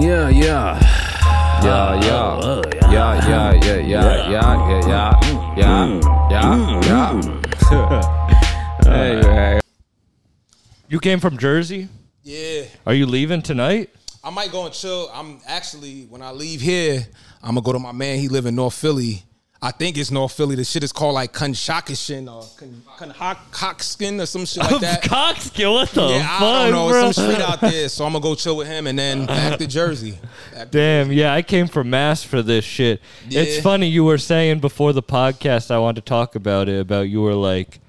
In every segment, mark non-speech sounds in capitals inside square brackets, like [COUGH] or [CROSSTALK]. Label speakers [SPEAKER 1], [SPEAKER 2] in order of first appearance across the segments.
[SPEAKER 1] Yeah, yeah.
[SPEAKER 2] Yeah, yeah.
[SPEAKER 1] Oh,
[SPEAKER 2] Yeah, yeah, yeah, yeah, yeah, yeah, yeah, yeah, yeah, yeah. Mm. Mm. Mm. [LAUGHS] Hey, hey.
[SPEAKER 3] You came from Jersey?
[SPEAKER 4] Yeah,
[SPEAKER 3] Are you leaving tonight?
[SPEAKER 4] I might go and chill. I'm actually when I leave here, I'm gonna go to my man. He live in North Philly. I think it's North Philly. The shit is called like Kunshakishin or Kunhokskin or some shit like [LAUGHS] that.
[SPEAKER 3] Coxkill, what the
[SPEAKER 4] yeah,
[SPEAKER 3] fuck,
[SPEAKER 4] I don't know.
[SPEAKER 3] bro?
[SPEAKER 4] It's some street out there. [LAUGHS] So I'm gonna go chill with him and then back to Jersey. Back to-
[SPEAKER 3] Damn, yeah, I came from Mass for this shit. It's funny you were saying before the podcast I wanted to talk about it about you were like,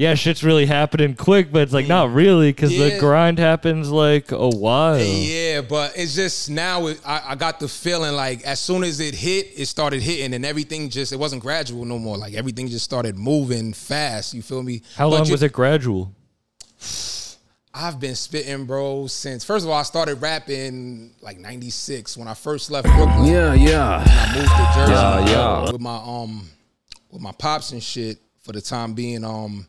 [SPEAKER 3] yeah, shit's really happening quick, but it's like not really because the grind happens like a while.
[SPEAKER 4] Yeah, but it's just now it, I, I got the feeling like as soon as it hit, it started hitting and everything just it wasn't gradual no more. Like everything just started moving fast. You feel me?
[SPEAKER 3] How
[SPEAKER 4] But
[SPEAKER 3] long
[SPEAKER 4] ju-
[SPEAKER 3] was it gradual?
[SPEAKER 4] I've been spitting, bro, since first of all I started rapping like '96 when I first left Brooklyn.
[SPEAKER 1] Yeah, yeah.
[SPEAKER 4] I moved to Jersey
[SPEAKER 2] Yeah, yeah.
[SPEAKER 4] with my um with my pops and shit for the time being. Um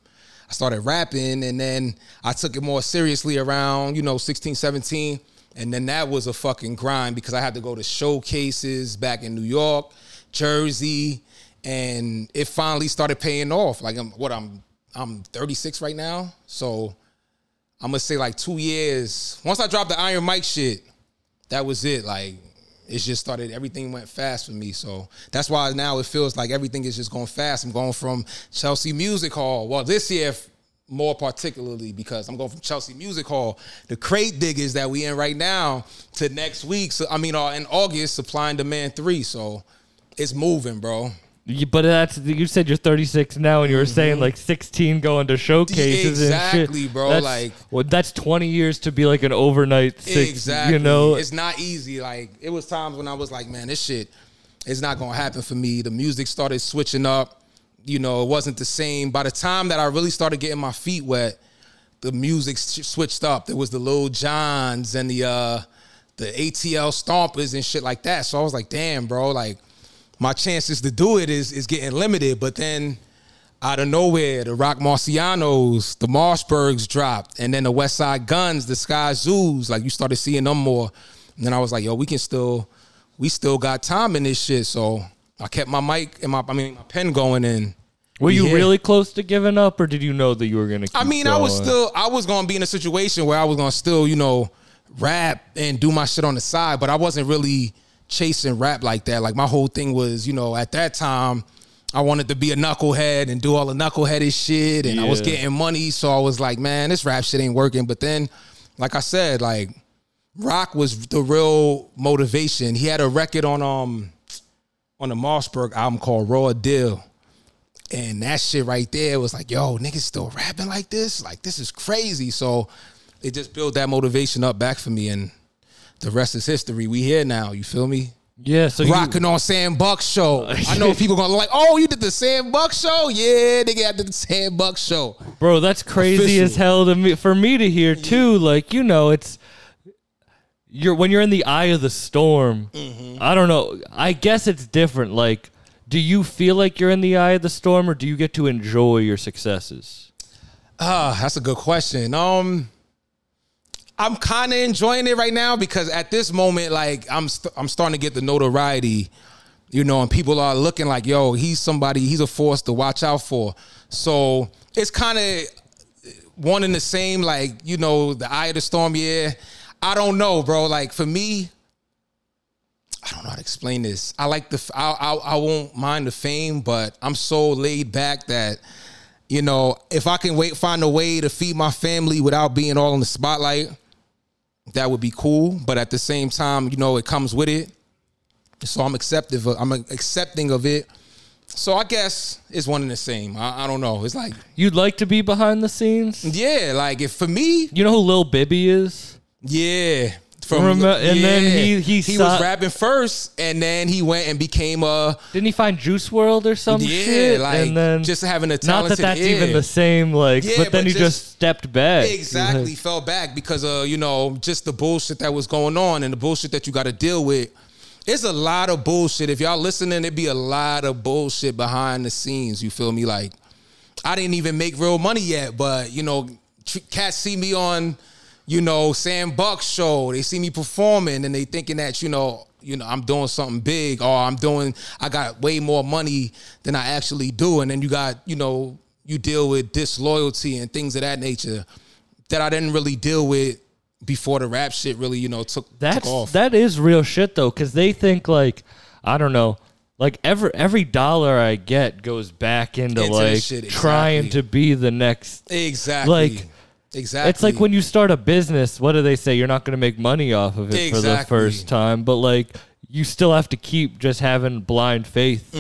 [SPEAKER 4] I started rapping and then I took it more seriously around, you know, 16, 17. And then that was a fucking grind because I had to go to showcases back in New York, Jersey, and it finally started paying off. Like I'm what I'm I'm 36 right now. So I'm gonna say like two years. Once I dropped the Iron Mike shit, that was it. Like it just started. Everything went fast for me. So that's why now it feels like everything is just going fast. I'm going from Chelsea Music Hall. Well, this year more particularly because I'm going from Chelsea Music Hall, the crate diggers that we in right now, to next week. So I mean, uh, in August, Supply and Demand three. So it's moving, bro.
[SPEAKER 3] You- But that's you said you're 36 now, and you were saying like 16 going to showcases and
[SPEAKER 4] Mm-hmm. Exactly,
[SPEAKER 3] shit.
[SPEAKER 4] bro,
[SPEAKER 3] That's,
[SPEAKER 4] like-
[SPEAKER 3] well, that's 20 years to be like an overnight six.
[SPEAKER 4] exactly.
[SPEAKER 3] You know,
[SPEAKER 4] it's not easy. Like it was times when I was like, man, this shit is not gonna happen for me. The music started switching up. You know, it wasn't the same. By the time that I really started getting my feet wet, the music switched up. There was the Lil Jons and the uh the ATL Stompers and shit like that. So I was like, damn, bro, like my chances to do it is is getting limited. But then out of nowhere, the Roc Marcianos, the Marcbergs dropped, and then the Westside Gunns, the Sky Zoos, like you started seeing them more. And then I was like, yo, we can still, we still got time in this shit. So I kept my mic and my, I mean, my pen going in.
[SPEAKER 3] were you
[SPEAKER 4] Yeah.
[SPEAKER 3] really close to giving up, or did you know that you were gonna? Keep
[SPEAKER 4] I mean, I was still, I was gonna be in a situation where I was gonna still, you know, rap and do my shit on the side, but I wasn't really chasing rap like that. Like my whole thing was, you know, at that time, I wanted to be a knucklehead and do all the knuckleheaded shit, and I was getting money, so I was like, man, this rap shit ain't working. But then, like I said, like Roc was the real motivation. He had a record on um on the Marcberg album called Raw Deal. And that shit right there was like, yo, niggas still rapping like this? Like, this is crazy. So it just built that motivation up back for me. And the rest is history. We here now. You feel me?
[SPEAKER 3] Yeah, so you,
[SPEAKER 4] Rocking on Sam Buck show. I know people gonna like, oh, you did the Sam Buck show? Yeah, they got the Sam Buck show.
[SPEAKER 3] bro, that's crazy
[SPEAKER 4] Official.
[SPEAKER 3] as hell to me for me to hear too. Like you know, it's you're when you're in the eye of the storm.
[SPEAKER 4] Mm-hmm.
[SPEAKER 3] I don't know. I guess it's different. Like, do you feel like you're in the eye of the storm, or do you get to enjoy your successes?
[SPEAKER 4] Ah, that's a good question. Um, I'm kind of enjoying it right now because at this moment, like I'm, st- I'm starting to get the notoriety, you know, and people are looking like, yo, he's somebody, he's a force to watch out for. So it's kind of one and the same, like you know, the eye of the storm. Yeah, I don't know, bro. Like for me, I don't know how to explain this. I like the, I, I, I won't mind the fame, but I'm so laid back that you know, if I can wait, find a way to feed my family without being all in the spotlight, that would be cool. But at the same time, you know, it comes with it. So I'm acceptive. Of, I'm accepting of it. So I guess it's one and the same. I, I don't know. It's like,
[SPEAKER 3] You'd like to be behind the scenes.
[SPEAKER 4] yeah, like if for me,
[SPEAKER 3] You know who Lil Bibby is?
[SPEAKER 4] yeah. From,
[SPEAKER 3] Remember- and then he- he
[SPEAKER 4] he
[SPEAKER 3] saw-
[SPEAKER 4] was rapping first, and then he went and became a
[SPEAKER 3] Didn't he find Juice WRLD or some
[SPEAKER 4] yeah,
[SPEAKER 3] shit?
[SPEAKER 4] like
[SPEAKER 3] and then
[SPEAKER 4] just having a
[SPEAKER 3] not
[SPEAKER 4] talented
[SPEAKER 3] that that's
[SPEAKER 4] ear.
[SPEAKER 3] even the same. Like,
[SPEAKER 4] Yeah,
[SPEAKER 3] but then
[SPEAKER 4] but
[SPEAKER 3] he
[SPEAKER 4] just-
[SPEAKER 3] just stepped back.
[SPEAKER 4] Exactly, fell back because of you know just the bullshit that was going on and the bullshit that you got to deal with. It's a lot of bullshit. If y'all listening, it'd be a lot of bullshit behind the scenes. You feel me? Like I didn't even make real money yet, but you know, tr- cats see me on you know, Sam Buck show. They see me performing and they thinking that, you know, you know, I'm doing something big or I'm doing I got way more money than I actually do. And then you got, you know, you deal with disloyalty and things of that nature that I didn't really deal with before the rap shit really, you know, took,
[SPEAKER 3] That's
[SPEAKER 4] took off.
[SPEAKER 3] that is real shit though, because they think like I don't know, like every every dollar I get goes back into,
[SPEAKER 4] Into
[SPEAKER 3] like
[SPEAKER 4] shit,
[SPEAKER 3] trying to be the next.
[SPEAKER 4] exactly.
[SPEAKER 3] like,
[SPEAKER 4] exactly.
[SPEAKER 3] It's like when you start a business. What do they say? You're not going to make money off of it for the first time, but like you still have to keep just having blind faith.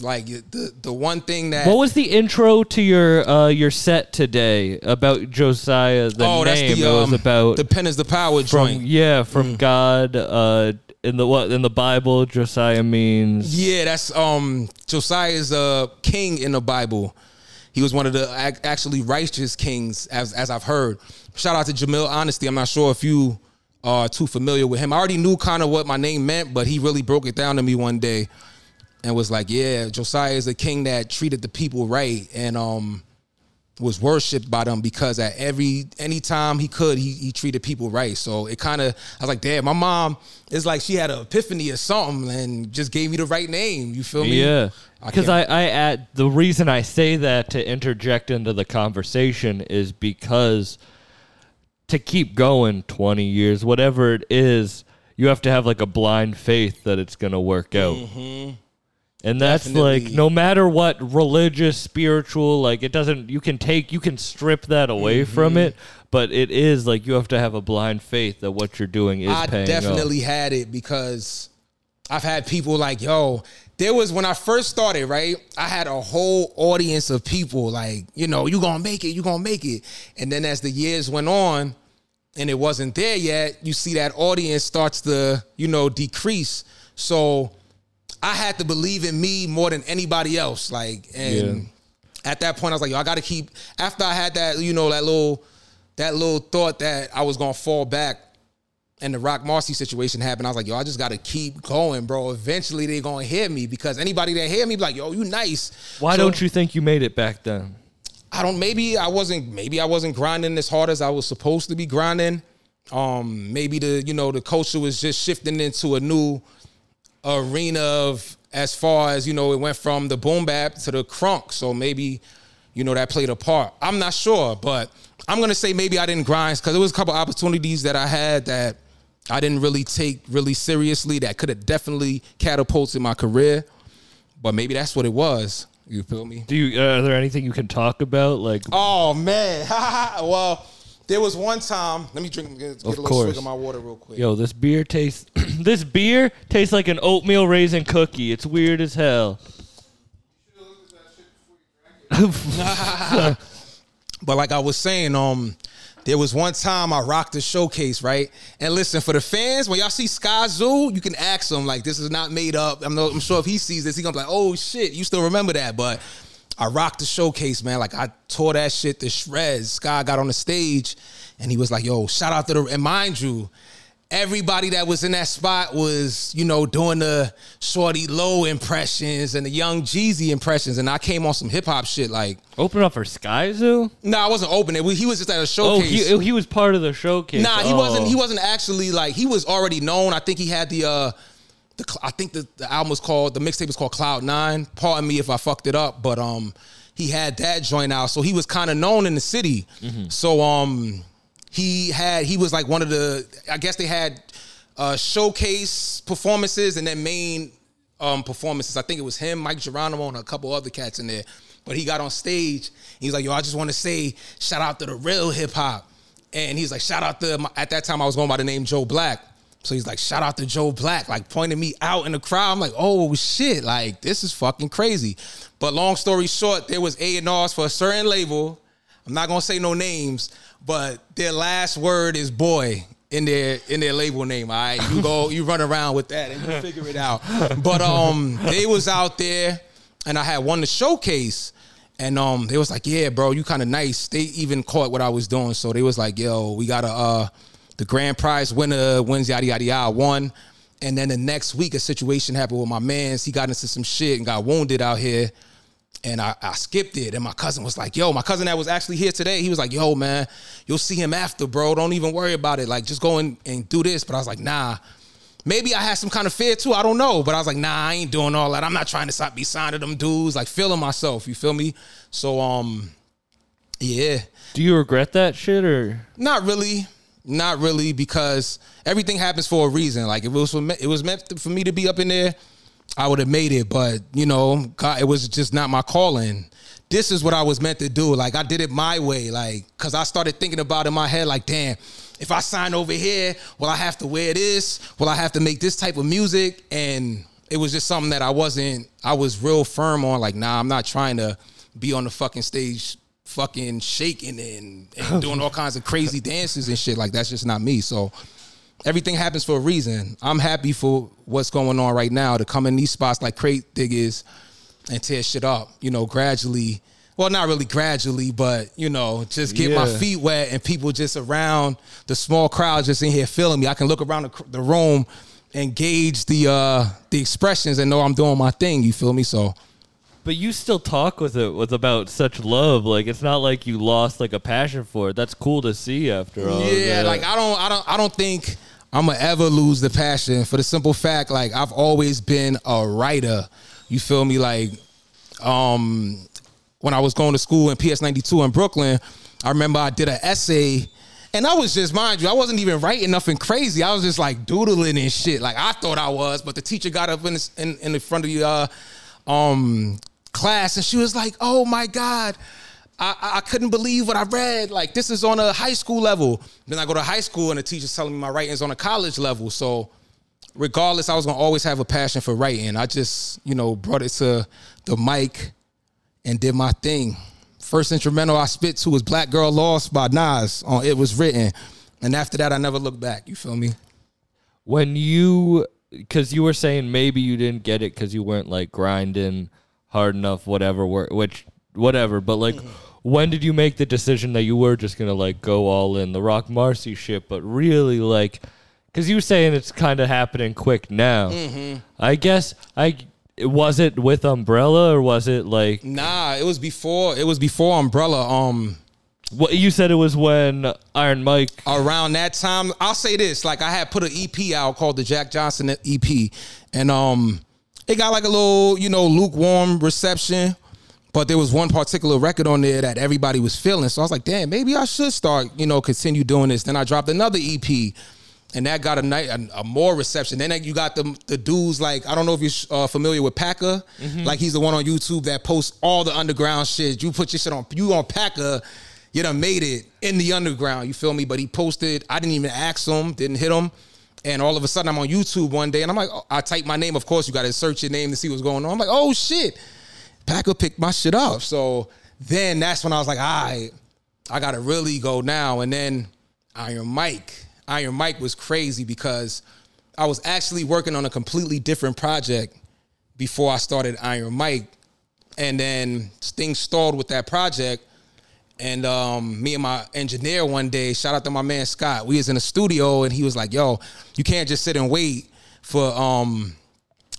[SPEAKER 4] like the the one thing that
[SPEAKER 3] What was the intro to your uh, your set today about Josiah? The
[SPEAKER 4] oh,
[SPEAKER 3] name
[SPEAKER 4] the
[SPEAKER 3] it was
[SPEAKER 4] um,
[SPEAKER 3] about
[SPEAKER 4] the pen is the power
[SPEAKER 3] from
[SPEAKER 4] joint.
[SPEAKER 3] yeah from
[SPEAKER 4] Mm.
[SPEAKER 3] God. Uh, in the what in the Bible, Josiah means
[SPEAKER 4] Yeah, that's um Josiah is a king in the Bible. He was one of the actually righteous kings, as as I've heard. Shout out to Jamil Honesty. I'm not sure if you are too familiar with him. I already knew kind of what my name meant, but he really broke it down to me one day and was like, "Yeah, Josiah is a king that treated the people right and um was worshipped by them because at every any time he could, he he treated people right. So it kind of I was like, damn, my mom is like she had an epiphany or something and just gave me the right name. You feel me?
[SPEAKER 3] Yeah. Because
[SPEAKER 4] can't-
[SPEAKER 3] I, I add the reason I say that to interject into the conversation is because to keep going 20 years, whatever it is, you have to have like a blind faith that it's going to work out. Mm-hmm. And that's like no matter what religious, spiritual, like it doesn't, you can take, you can strip that away mm-hmm. from it, but it is like you have to have a blind faith that what you're doing is
[SPEAKER 4] I
[SPEAKER 3] paying off.
[SPEAKER 4] definitely had it because I've had people like, yo, there was when I first started, right? I had a whole audience of people like, you know, you gonna make it, you gonna make it. And then as the years went on and it wasn't there yet, you see that audience starts to, you know, decrease. So I had to believe in me more than anybody else. Like, and at that point, I was like, yo, I gotta keep after I had that, you know, that little that little thought that I was gonna fall back and the Roc Marci situation happened, I was like, yo, I just gotta keep going, bro. Eventually they're gonna hear me because anybody that hear me be like, yo, you nice.
[SPEAKER 3] Why
[SPEAKER 4] So,
[SPEAKER 3] don't you think you made it back then?
[SPEAKER 4] I don't maybe I wasn't maybe I wasn't grinding as hard as I was supposed to be grinding. Um, maybe the, you know, the culture was just shifting into a new arena of as far as, you know, it went from the boom bap to the crunk. So maybe, you know, that played a part. I'm not sure, but I'm gonna say maybe I didn't grind because there was a couple opportunities that I had that I didn't really take really seriously that could have definitely catapulted my career. But maybe that's what it was. You feel me?
[SPEAKER 3] Do you, uh, are there anything you can talk about? Like,
[SPEAKER 4] Oh man. [LAUGHS] well, there was one time. Let me drink get, get a little
[SPEAKER 3] course.
[SPEAKER 4] swig of my water real quick.
[SPEAKER 3] Yo, this beer tastes. [CLEARS THROAT] this beer tastes like an oatmeal raisin cookie. It's weird as hell. [LAUGHS]
[SPEAKER 4] But like I was saying, um, there was one time I rocked the showcase, right? And listen, for the fans, when y'all see Sky Zoo, you can ask him like, "This is not made up." I'm, I'm sure if he sees this, he gonna be like, "Oh shit, you still remember that?" But I rocked the showcase, man. Like I tore that shit to shreds. Sky got on the stage, and he was like, "Yo, shout out to the." And mind you. Everybody that was in that spot was, you know, doing the Shawty Lo impressions and the Young Jeezy impressions, and I came on some hip hop shit like,
[SPEAKER 3] Open up for Sky Zoo?
[SPEAKER 4] no, I wasn't opening. He was just at a
[SPEAKER 3] Oh,
[SPEAKER 4] showcase.
[SPEAKER 3] he, he was part of the showcase.
[SPEAKER 4] nah, he
[SPEAKER 3] Oh.
[SPEAKER 4] wasn't. He wasn't actually like he was already known. I think he had the. uh the, I think the, the album was called the mixtape was called Cloud Nine. Pardon me if I fucked it up, but um, he had that joint out, so he was kind of known in the city. So um, he had he was like one of the. I guess they had uh showcase performances and then main um performances. I think it was him, Mike Geronimo, and a couple other cats in there. But he got on stage. He's like, "Yo, I just want to say shout out to the real hip hop." And he's like, "Shout out to." My, at that time, I was going by the name Joe Black. So he's like, "Shout out to Joe Black!" Like pointing me out in the crowd. I'm like, "Oh shit! Like this is fucking crazy." But long story short, there was A and R's for a certain label. I'm not gonna say no names, but their last word is "boy." In their in their label name, all right. You go, [LAUGHS] you run around with that and you figure it out. But um, they was out there, and I had won the showcase, and um, they was like, "Yeah, bro, you kind of nice." They even caught what I was doing, so they was like, "Yo, we got a uh, the grand prize winner wins yada yada yada one." And then the next week, a situation happened with my man's. He got into some shit and got wounded out here, and I, I skipped it. And my cousin was like, "Yo, my cousin that was actually here today, he was like, "Yo, man, you'll see him after, bro. Don't even worry about it. Like, just go and, and do this." But I was like, "Nah." Maybe I had some kind of fear too. I don't know, but I was like, "Nah, I ain't doing all that. I'm not trying to be signed to them dudes. Like, feeling myself. You feel me?" So, um, yeah.
[SPEAKER 3] Do you regret that shit or?
[SPEAKER 4] Not really. Not really, because everything happens for a reason. Like if it was for me, it was meant for me to be up in there, I would have made it. But you know, God, it was just not my calling. This is what I was meant to do. Like I did it my way. Like because I started thinking about in my head, like, damn, if I sign over here, will I have to wear this? Will I have to make this type of music? And it was just something that I wasn't. I was real firm on. Like, nah, I'm not trying to be on the fucking stage fucking shaking and, and [LAUGHS] doing all kinds of crazy dances and shit. Like that's just not me. So everything happens for a reason. I'm happy for what's going on right now to come in these spots like Crate Diggers and tear shit up, you know, gradually. Well, not really gradually, but you know, just get my feet wet and people just around the small crowd just in here feeling me. I can look around the, the room and gauge the uh the expressions and know I'm doing my thing. You feel me? So
[SPEAKER 3] But you still talk with it with about such love. Like it's not like you lost like a passion for it. That's cool to see after all.
[SPEAKER 4] Yeah, like I don't, I don't, I don't think I'm gonna ever lose the passion for the simple fact, like I've always been a writer. You feel me? Like, um, when I was going to school in PS '92 in Brooklyn, I remember I did an essay. And I was just, mind you, I wasn't even writing nothing crazy. I was just like doodling and shit. Like I thought I was, but the teacher got up in the, in, in the front of the uh, um, class and she was like, "Oh my god, I, I couldn't believe what I read. Like this is on a high school level. Then I go to high school and the teacher's telling me my writing's on a college level. So regardless, I was gonna always have a passion for writing. I just, you know, brought it to the mic and did my thing. First instrumental I spit to was Black Girl Lost by Nas on It Was Written. And after that I never looked back. You feel me?
[SPEAKER 3] when you because you were saying maybe you didn't get it because you weren't like grinding hard enough whatever wor- which whatever but like when did you make the decision that you were just gonna like go all in the rock marcy shit but really like because you were saying it's kind of happening quick now i guess i was it with umbrella or was it like
[SPEAKER 4] Nah, it was before it was before Umbrella. Um
[SPEAKER 3] what you said it was when iron mike
[SPEAKER 4] around that time i'll say this like i had put an ep out called the jack johnson ep and um it got like a little you know lukewarm reception but there was one particular record on there that everybody was feeling so i was like damn maybe i should start you know continue doing this then i dropped another ep and that got a night a, a more reception. Then you got the the dudes like I don't know if you're uh, familiar with Packer, like he's the one on YouTube that posts all the underground shit. You put your shit on you on Packer, you done made it in the underground. You feel me? But he posted. I didn't even ask him, didn't hit him, and all of a sudden I'm on YouTube one day and I'm like, oh, I type my name. Of course, you got to search your name to see what's going on. I'm like, oh shit, Packer picked my shit up. So then that's when I was like, all right, I gotta really go now. And then Iron Mike. Iron Mike was crazy because I was actually working on a completely different project before I started Iron Mike. And then things stalled with that project. And um, me and my engineer one day, shout out to my man Scott, we was in the studio and he was like, yo, you can't just sit and wait for um,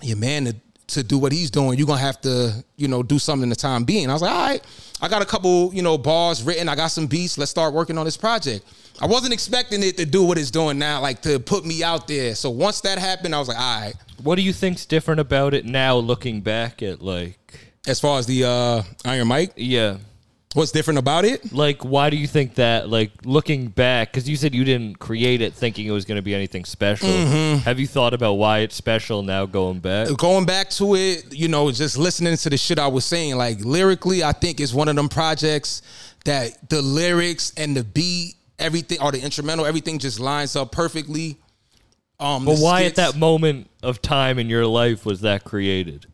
[SPEAKER 4] your man to, to do what he's doing. You're gonna have to, you know, do something in the time being. I was like, all right, I got a couple, you know, bars written. I got some beats. Let's start working on this project. I wasn't expecting it to do what it's doing now, like to put me out there. So once that happened, I was like, all right.
[SPEAKER 3] what do you think's different about it now looking back at like
[SPEAKER 4] As far as the uh, Iron Mike,
[SPEAKER 3] yeah
[SPEAKER 4] what's different about it?
[SPEAKER 3] like why do you think that like looking back because you said you didn't create it thinking it was going to be anything special
[SPEAKER 4] Mm-hmm.
[SPEAKER 3] have you thought about why it's special now going back
[SPEAKER 4] going back to it, you know, just listening to the shit I was saying, like lyrically, I think it's one of them projects that the lyrics and the beat, everything, or the instrumental, everything just lines up perfectly. Um,
[SPEAKER 3] but why at that moment of time in your life was that created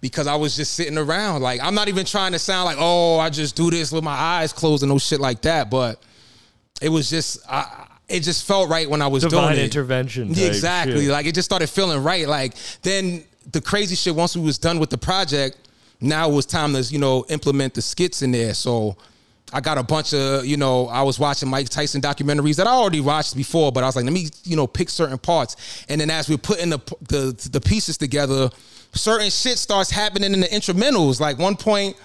[SPEAKER 4] Because I was just sitting around. Like, I'm not even trying to sound like, oh, I just do this with my eyes closed and no shit like that. But it was just, I, it just felt right when I was
[SPEAKER 3] divine
[SPEAKER 4] doing it.
[SPEAKER 3] intervention
[SPEAKER 4] exactly.
[SPEAKER 3] shit.
[SPEAKER 4] Like it just started feeling right. Like then the crazy shit. Once we was done with the project, now it was time to you know implement the skits in there. So I got a bunch of you know I was watching Mike Tyson documentaries that I already watched before, but I was like, let me you know pick certain parts. And then as we're putting the the the pieces together. Certain shit starts happening in the instrumentals. Like one point,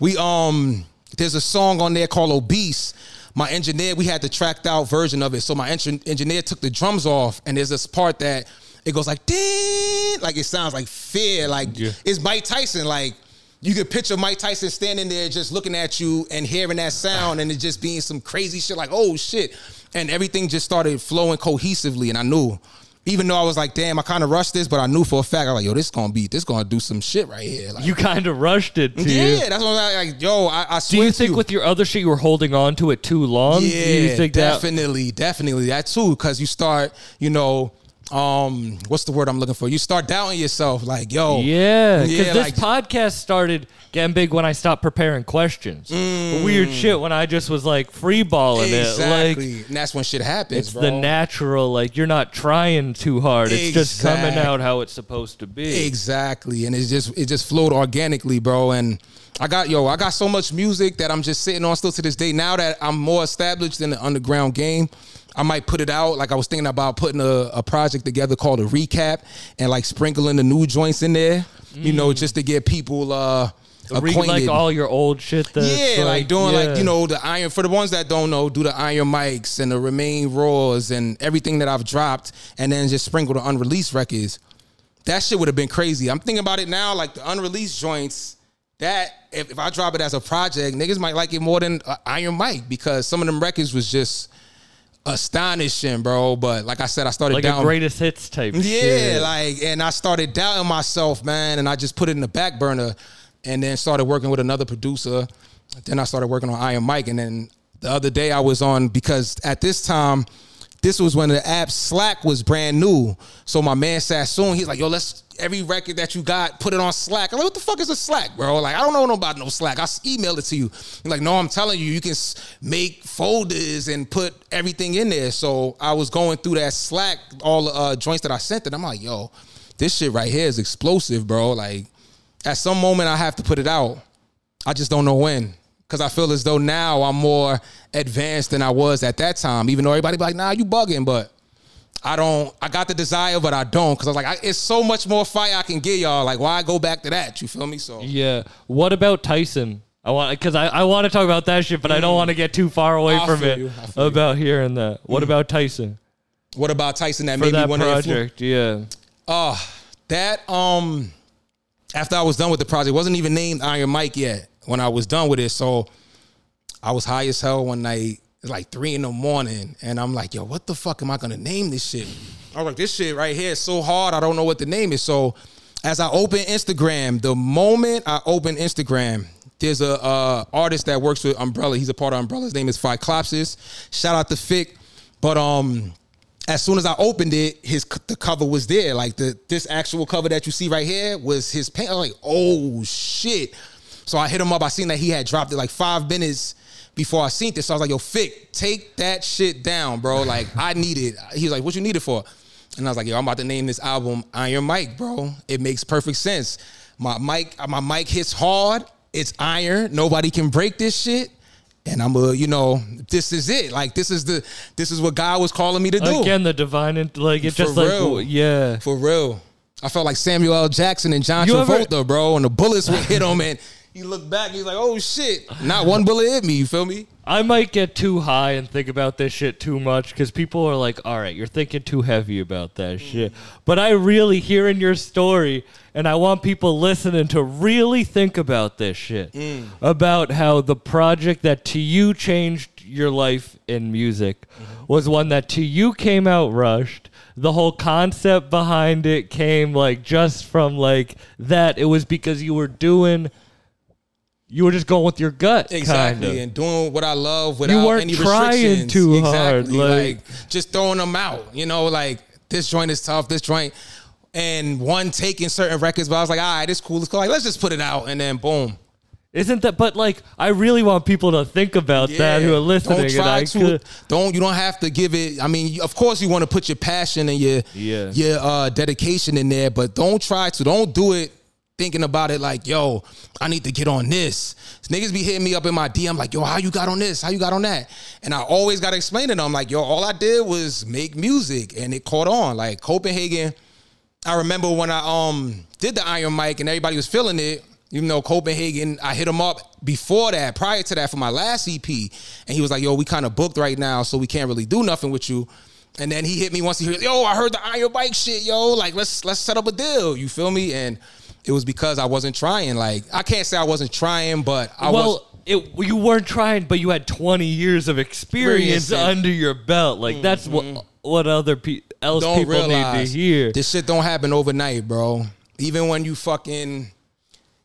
[SPEAKER 4] we um there's a song on there called Obese. My engineer, we had the tracked out version of it. So my engin- engineer took the drums off, and there's this part that it goes like ding, like it sounds like fear, like
[SPEAKER 3] Yeah.
[SPEAKER 4] it's Mike Tyson. Like you could picture Mike Tyson standing there just looking at you and hearing that sound, and it just being some crazy shit like oh shit, and everything just started flowing cohesively, and I knew. Even though I was like, damn, I kind of rushed this, but I knew for a fact, I was like, yo, this gonna be, this gonna do some shit right here. Like,
[SPEAKER 3] You kind of rushed it, too.
[SPEAKER 4] yeah, that's what I'm like. Yo, I, I
[SPEAKER 3] Do you think with your other shit you were holding on to it too long?
[SPEAKER 4] yeah,
[SPEAKER 3] you think that
[SPEAKER 4] definitely, definitely that too. Because you start, you know, um, what's the word I'm looking for? You start doubting yourself, like, yo,
[SPEAKER 3] Yeah, because
[SPEAKER 4] Yeah,
[SPEAKER 3] this
[SPEAKER 4] like-
[SPEAKER 3] podcast started getting big when I stopped preparing questions. Weird shit when I just was like freeballing it.
[SPEAKER 4] exactly.
[SPEAKER 3] Like
[SPEAKER 4] and that's when shit happens,
[SPEAKER 3] it's
[SPEAKER 4] bro.
[SPEAKER 3] the natural, like you're not trying too hard. It's just coming out how it's supposed to be.
[SPEAKER 4] Exactly, and it just it just flowed organically, bro. And I got yo, I got so much music that I'm just sitting on still to this day. Now that I'm more established in the underground game, I might put it out. Like I was thinking about putting a, a project together called a recap and like sprinkling the new joints in there. You know, just to get people uh acquainted.
[SPEAKER 3] like all your old shit. That's
[SPEAKER 4] yeah, like, doing like you know the iron for the ones that don't know, do the iron mics and the remain raws and everything that I've dropped, and then just sprinkle the unreleased records. That shit would have been crazy. I'm thinking about it now, like the unreleased joints. That if, if I drop it as a project, niggas might like it more than uh, Iron Mike because some of them records was just astonishing, bro. But like I said, I started
[SPEAKER 3] like
[SPEAKER 4] down.
[SPEAKER 3] a greatest hits type.
[SPEAKER 4] Yeah,
[SPEAKER 3] shit.
[SPEAKER 4] like, and I started doubting myself, man, and I just put it in the back burner, and then started working with another producer. Then I started working on Iron Mike, and then the other day I was on because at this time, this was when the app Slack was brand new. So my man Sassoon, he's like, "Yo, let's every record that you got, put it on Slack." I'm like, "What the fuck is a Slack, bro? Like, I don't know about no Slack. I emailed it to you." He's like, "No, I'm telling you, you can make folders and put everything in there." So I was going through that Slack, all the uh, joints that I sent, and I'm like, "Yo, this shit right here is explosive, bro. Like, at some moment I have to put it out. I just don't know when." Cause I feel as though now I'm more advanced than I was at that time. Even though everybody be like, "Nah, you bugging," but I don't. I got the desire, but I don't. Cause I was like, I, it's so much more fire I can get y'all. Like, why go back to that? You feel me? So
[SPEAKER 3] Yeah. What about Tyson? I want because I, I want to talk about that shit, but I don't want to get too far away
[SPEAKER 4] Mm. I
[SPEAKER 3] from it
[SPEAKER 4] about you. Mm.
[SPEAKER 3] hearing that. What about Tyson
[SPEAKER 4] what about Tyson that
[SPEAKER 3] for
[SPEAKER 4] made me
[SPEAKER 3] that
[SPEAKER 4] want to influ-
[SPEAKER 3] project? Yeah.
[SPEAKER 4] Uh, that um after I was done with the project, it wasn't even named Iron Mike yet when I was done with it. So I was high as hell one night. Like three in the morning, and I'm like, yo, what the fuck am I gonna name this shit? I was like, this shit right here is so hard, I don't know what the name is. So as I open Instagram, the moment I open Instagram, there's a uh, artist that works with Umbrella. He's a part of Umbrella. His name is Phyclopsis. Shout out to Fick. But um, as soon as I opened it, his the cover was there. Like the this actual cover that you see right here was his paint. I was like, oh shit. So I hit him up. I seen that he had dropped it like five minutes before I seen this. So I was like, yo, Fick, take that shit down, bro. Like I need it. He was like, what you need it for? And I was like, yo, I'm about to name this album Iron Mike, bro. It makes perfect sense. My mic, my mic hits hard. It's iron. Nobody can break this shit. And I'm a, you know, this is it. Like this is the, this is what God was calling me to do.
[SPEAKER 3] Again, the divine, like it just
[SPEAKER 4] For
[SPEAKER 3] like yeah.
[SPEAKER 4] For real. I felt like Samuel L. Jackson and John
[SPEAKER 3] You ever-
[SPEAKER 4] Travolta, bro, and the bullets would hit him, and he looked back, and he's like, oh shit, not one bullet hit me. You feel me?
[SPEAKER 3] I might get too high and think about this shit too much because people are like, all right, you're thinking too heavy about that shit. But I really hearing your story, and I want people listening to really think about this shit mm. about how the project that to you changed your life in music mm-hmm. was one that to you came out rushed. The whole concept behind it came like just from like that. It was because you were doing. You were just going with your gut,
[SPEAKER 4] Exactly,
[SPEAKER 3] Kinda.
[SPEAKER 4] and doing what I love without
[SPEAKER 3] weren't
[SPEAKER 4] any
[SPEAKER 3] trying
[SPEAKER 4] restrictions.
[SPEAKER 3] too
[SPEAKER 4] exactly.
[SPEAKER 3] hard, like-
[SPEAKER 4] just throwing them out. You know, like this joint is tough. This joint, and one taking certain records, but I was like, all right, it's cool. It's cool. Like, let's just put it out, and then boom.
[SPEAKER 3] Isn't that? But like, I really want people to think about that who are listening.
[SPEAKER 4] Don't
[SPEAKER 3] and
[SPEAKER 4] try
[SPEAKER 3] I
[SPEAKER 4] to.
[SPEAKER 3] could-
[SPEAKER 4] Don't. You don't have to give it. I mean, of course, you want to put your passion and your
[SPEAKER 3] Yeah.
[SPEAKER 4] your uh, dedication in there, but don't try to. Don't do it thinking about it like, yo, I need to get on this. Niggas be hitting me up in my DM like, yo, how you got on this? How you got on that? And I always got to explain to them like, yo, all I did was make music and it caught on. Like Copenhagen. I remember when I um did the Iron Mike and everybody was feeling it. Even though Copenhagen, I hit him up before that, prior to that, for my last EP, and he was like, "Yo, we kind of booked right now, so we can't really do nothing with you." And then he hit me once he heard, "Yo, I heard the Iron Mike shit, yo. Like, let's let's set up a deal." You feel me? And it was because I wasn't trying. Like, I can't say I wasn't trying, but I was.
[SPEAKER 3] well, it, you weren't trying, but you had 20 years of experience under your belt. Like that's what mm-hmm. what other pe- else
[SPEAKER 4] don't
[SPEAKER 3] people need to hear.
[SPEAKER 4] this shit don't happen overnight, bro. Even when you fucking,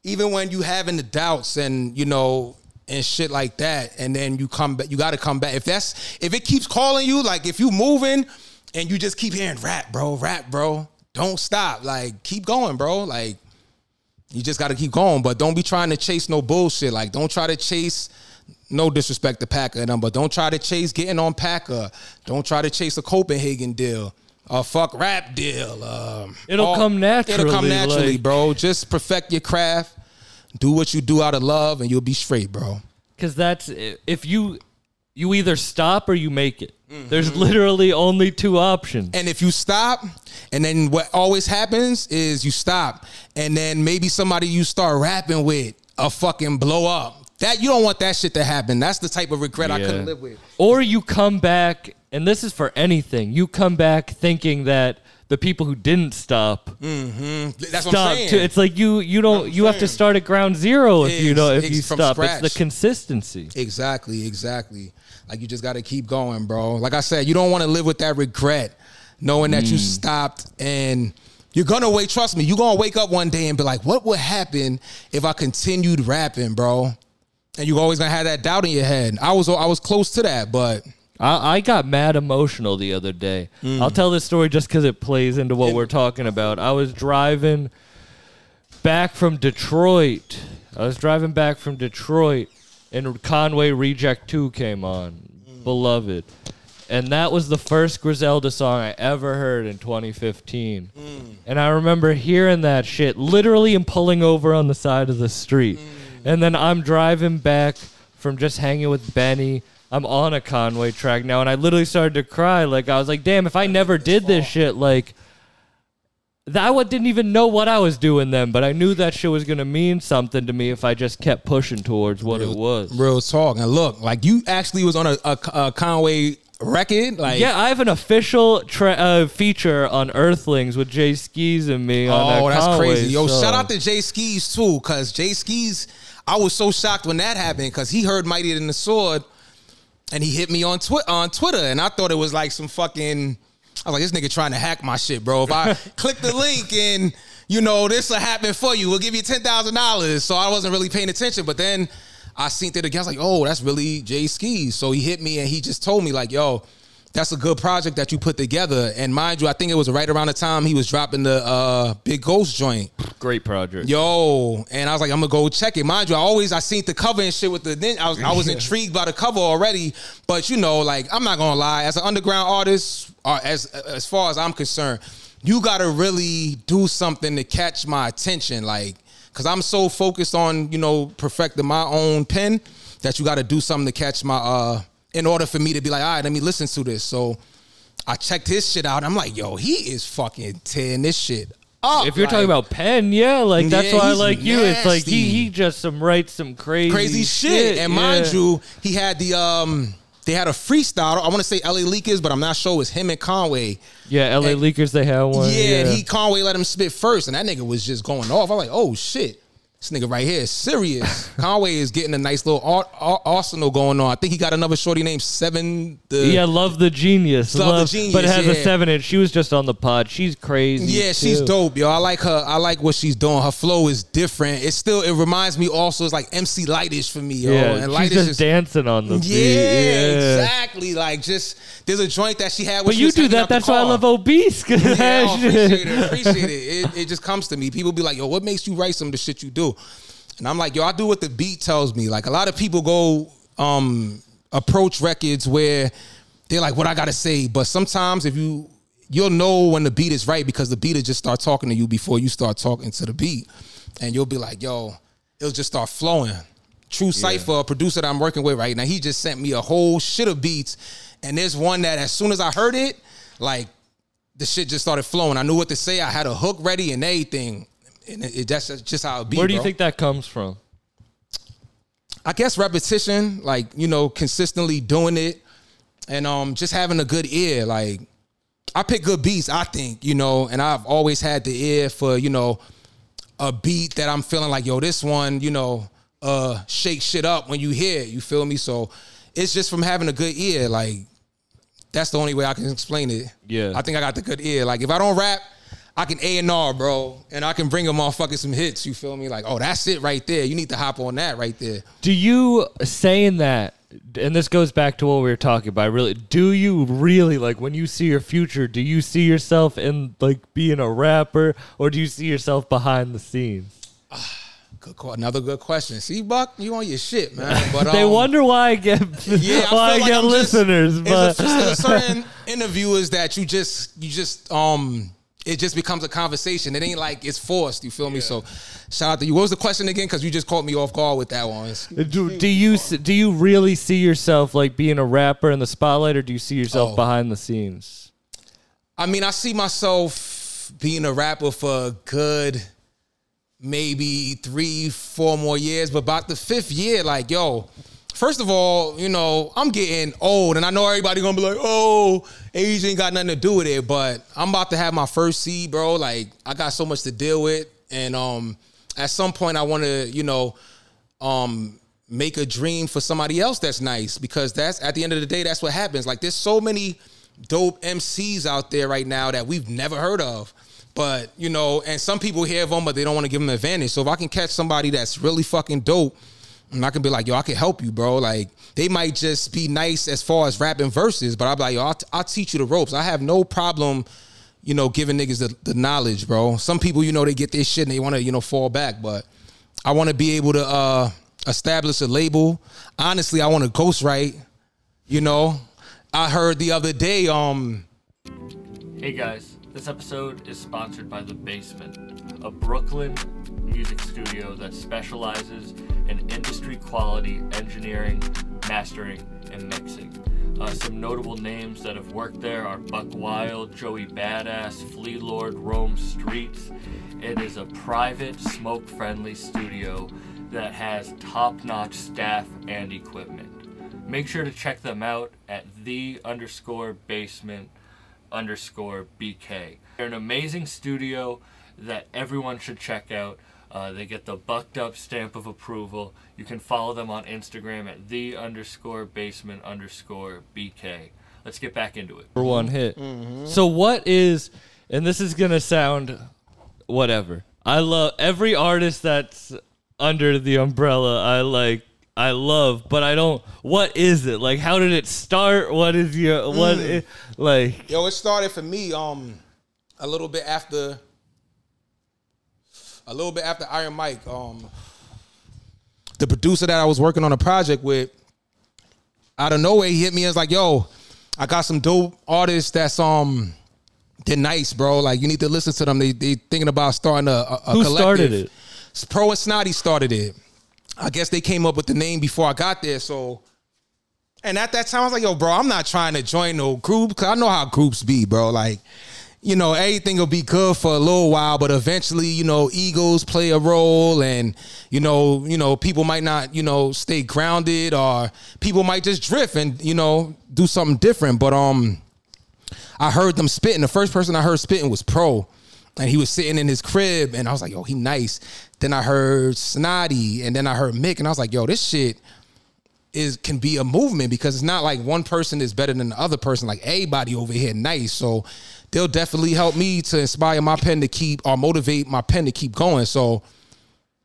[SPEAKER 4] even when you having the doubts and you know and shit like that, and then you come back, you got to come back. If that's if it keeps calling you, like if you moving and you just keep hearing rap, bro, rap, bro, don't stop. Like keep going, bro. Like you just got to keep going, but don't be trying to chase no bullshit. Like don't try to chase. No disrespect to Packer and them, but don't try to chase getting on Packer. Don't try to chase a Copenhagen deal. A fuck rap deal. Um,
[SPEAKER 3] It'll come naturally.
[SPEAKER 4] It'll come
[SPEAKER 3] naturally,
[SPEAKER 4] naturally,
[SPEAKER 3] like-
[SPEAKER 4] bro. Just perfect your craft. Do what you do out of love, and you'll be straight, bro.
[SPEAKER 3] Because that's if you you either stop or you make it.
[SPEAKER 4] Mm-hmm.
[SPEAKER 3] There's literally only two options.
[SPEAKER 4] And if you stop, and then what always happens is you stop, and then maybe somebody you start rapping with a fucking blow up. That you don't want that shit to happen. That's the type of regret I couldn't live with.
[SPEAKER 3] Or you come back, and this is for anything. You come back thinking that the people who didn't stop
[SPEAKER 4] That's what I'm
[SPEAKER 3] stop too. It's like you you don't you have to start at ground zero if you
[SPEAKER 4] Ex-
[SPEAKER 3] know if you stop. It's the consistency.
[SPEAKER 4] Exactly, exactly. Like you just got to keep going, bro. Like I said, you don't want to live with that regret, knowing that you
[SPEAKER 3] Mm.
[SPEAKER 4] stopped and you're gonna wait. Trust me, you're gonna wake up one day and be like, "What would happen if I continued rapping, bro?" And you're always gonna have that doubt in your head. I was, I was close to that, but
[SPEAKER 3] I, I got mad emotional the other day.
[SPEAKER 4] Mm.
[SPEAKER 3] I'll tell this story just because it plays into what we're talking about. I was driving back from Detroit. I was driving back from Detroit, and Conway Reject 2 came on. Hmm. Beloved. And that was the first Griselda song I ever heard in 2015. Hmm. And I remember hearing that shit literally and pulling over on the side of the street. Hmm. And then I'm driving back from just hanging with Benny. I'm on a Conway track now, and I literally started to cry. Like, I was like, damn, if I never did this shit, like, that I didn't even know what I was doing then, but I knew that shit was gonna mean something to me if I just kept pushing towards what it was.
[SPEAKER 4] real talk. And look, like you actually was on a, a, a Conway record, like
[SPEAKER 3] Yeah, I have an official tra- uh, feature on Earthlings with Jay Skis and me. on
[SPEAKER 4] Oh,
[SPEAKER 3] that
[SPEAKER 4] that's
[SPEAKER 3] Conway
[SPEAKER 4] crazy. Yo,
[SPEAKER 3] song.
[SPEAKER 4] shout out to Jay Skis too, cause Jay Skis, I was so shocked when that happened, cause he heard Mighty than the Sword, and he hit me on Twi- on Twitter, and I thought it was like some fucking. I was like, this nigga trying to hack my shit, bro. If I [LAUGHS] click the link and you know this will happen for you, we'll give you ten thousand dollars. So I wasn't really paying attention, but then I seen it again. I was like, oh, that's really Jay Skis. So he hit me and he just told me like, yo. That's a good project that you put together, and mind you, I think it was right around the time he was dropping the uh, Big Ghost joint.
[SPEAKER 3] Great project.
[SPEAKER 4] Yo, and I was like, I'm gonna go check it. Mind you, I always I seen the cover and shit with the. Then I was I was [LAUGHS] intrigued by the cover already, but you know, like I'm not gonna lie, as an underground artist, or as as far as I'm concerned, you gotta really do something to catch my attention, like, cause I'm so focused on you know perfecting my own pen that you gotta do something to catch my uh in order for me to be like, all right, let me listen to this. So. I checked his shit out. I'm like, yo, he is fucking tearing this shit up.
[SPEAKER 3] If you're
[SPEAKER 4] like-
[SPEAKER 3] talking about Penn, yeah, like that's
[SPEAKER 4] Yeah,
[SPEAKER 3] why I like you. It's like he he just some writes some crazy
[SPEAKER 4] crazy shit. And mind you, he had the um they had a freestyle. I want to say LA Leakers, but I'm not sure it was him and Conway.
[SPEAKER 3] yeah, LA
[SPEAKER 4] and-
[SPEAKER 3] Leakers they had one.
[SPEAKER 4] yeah,
[SPEAKER 3] Yeah,
[SPEAKER 4] and he Conway let him spit first, and that nigga was just going off. I'm like, oh shit. This nigga right here is serious. [LAUGHS] Conway is getting a nice little ar- ar- arsenal going on. I think he got another shorty named Seven. The,
[SPEAKER 3] yeah, love the genius,
[SPEAKER 4] Love the Genius,
[SPEAKER 3] but it has a seven inch. She was just on the pod. She's crazy.
[SPEAKER 4] Yeah, she's dope, yo. I like her. I like what she's doing. Her flow is different. It still. It reminds me also. It's like MC Lightish for me, yo.
[SPEAKER 3] Yeah,
[SPEAKER 4] and
[SPEAKER 3] she's just
[SPEAKER 4] is
[SPEAKER 3] dancing on the
[SPEAKER 4] Yeah,
[SPEAKER 3] beat. Yeah,
[SPEAKER 4] exactly. Like just there's a joint that she had. When
[SPEAKER 3] But you do that. That's why I love obese.
[SPEAKER 4] Yeah, I appreciate it. Appreciate it. it. It just comes to me. People be like, "Yo, what makes you write some of the shit you do?" And I'm like, "Yo, I do what the beat tells me." Like a lot of people go um approach records where they're like, "What I gotta say," but sometimes if you you'll know when the beat is right because the beat will just start talking to you before you start talking to the beat, and you'll be like, "Yo," it'll just start flowing. True Cipher, a producer that I'm working with right now, he just sent me a whole shit of beats, and there's one that as soon as I heard it, like the shit just started flowing. I knew what to say. I had a hook ready and everything. And it, it, that's just how it be.
[SPEAKER 3] Where do you
[SPEAKER 4] bro.
[SPEAKER 3] think that comes from?
[SPEAKER 4] I guess repetition, like you know, consistently doing it, and um, just having a good ear. Like I pick good beats, I think you know, and I've always had the ear for you know a beat that I'm feeling like yo, this one, you know, uh, shake shit up when you hear it. You feel me? So it's just from having a good ear. Like that's the only way I can explain it.
[SPEAKER 3] Yeah.
[SPEAKER 4] I think I got the good ear. Like if I don't rap. I can A and R, bro, and I can bring a motherfucker some hits. You feel me? Like, oh, that's it right there. You need to hop on that right there.
[SPEAKER 3] Do you saying that, and this goes back to what we were talking about. Really, do you really like when you see your future? Do you see yourself in like being a rapper, or do you see yourself behind the scenes? [SIGHS]
[SPEAKER 4] Good call. Another good question. See, Buck, you on your shit, man. [LAUGHS] But
[SPEAKER 3] they
[SPEAKER 4] um,
[SPEAKER 3] wonder why I get [LAUGHS]
[SPEAKER 4] Yeah, I [LAUGHS]
[SPEAKER 3] why I,
[SPEAKER 4] feel like
[SPEAKER 3] get
[SPEAKER 4] I'm
[SPEAKER 3] listeners,
[SPEAKER 4] there's
[SPEAKER 3] but
[SPEAKER 4] a, there's a certain interviewers that you just you just um it just becomes a conversation. It ain't like it's forced. You feel me? So shout out to you. What was the question again? Because you just caught me off guard with that one.
[SPEAKER 3] Uh, do, do you do you really see yourself like being a rapper in the spotlight, or do you see yourself
[SPEAKER 4] Oh.
[SPEAKER 3] behind the scenes?
[SPEAKER 4] I mean, I see myself being a rapper for a good maybe three, four more years. But about the fifth year, like, yo, first of all, you know, I'm getting old, and I know everybody gonna be like, oh, age ain't got nothing to do with it. But I'm about to have my first seed, bro. Like, I got so much to deal with. And um at some point I wanna, you know, um make a dream for somebody else that's nice because that's at the end of the day that's what happens like there's so many dope MCs out there right now that we've never heard of but you know and some people hear of them but they don't want to give them advantage so if I can catch somebody that's really fucking dope I can be like yo I can help you bro like they might just be nice as far as rapping verses but I'll be like yo I'll, I'll teach you the ropes I have no problem you know giving niggas the, the knowledge bro some people you know they get this shit and they want to you know fall back but I want to be able to uh, establish a label. Honestly, I want to ghostwrite. You know, I heard the other day. Um,
[SPEAKER 3] Hey guys, this episode is sponsored by The Basement, a Brooklyn music studio that specializes in industry quality engineering, mastering, and mixing. Uh, some notable names that have worked there are Buck Wild, Joey Badass, Flee Lord, Rome Streetz. It is a private, smoke friendly studio that has top notch staff and equipment. Make sure to check them out at the underscore basement underscore BK. They're an amazing studio that everyone should check out. Uh, they get the bucked up stamp of approval. You can follow them on Instagram at the underscore basement underscore BK. Let's get back into it. For one hit. So, what is, and this is going to sound whatever. I love every artist that's under the umbrella. I like, I love, but I don't. What is it like? How did it start? What is your what? i- like
[SPEAKER 4] yo, it started for me. Um, a little bit after, a little bit after Iron Mike. Um, the producer that I was working on a project with, out of nowhere, he hit me and was like, "Yo, I got some dope artists that's um." They're nice, bro. Like you need to listen to them. They they thinking about starting a, a, a
[SPEAKER 3] Who
[SPEAKER 4] collective.
[SPEAKER 3] started it?
[SPEAKER 4] Pro and Snotty started it. I guess they came up with the name before I got there. So, and at that time, I was like, yo, bro, I'm not trying to join no group because I know how groups be, bro. Like, you know, everything will be good for a little while, but eventually, you know, egos play a role, and you know, you know, people might not, you know, stay grounded, or people might just drift and you know do something different. But um, I heard them spitting. The first person I heard spitting was Pro. And he was sitting in his crib, and I was like, yo, he nice. Then I heard Snotty, and then I heard Mick, and I was like, yo, this shit is can be a movement because it's not like one person is better than the other person. Like everybody over here nice. So they'll definitely help me to inspire my pen to keep or motivate my pen to keep going. So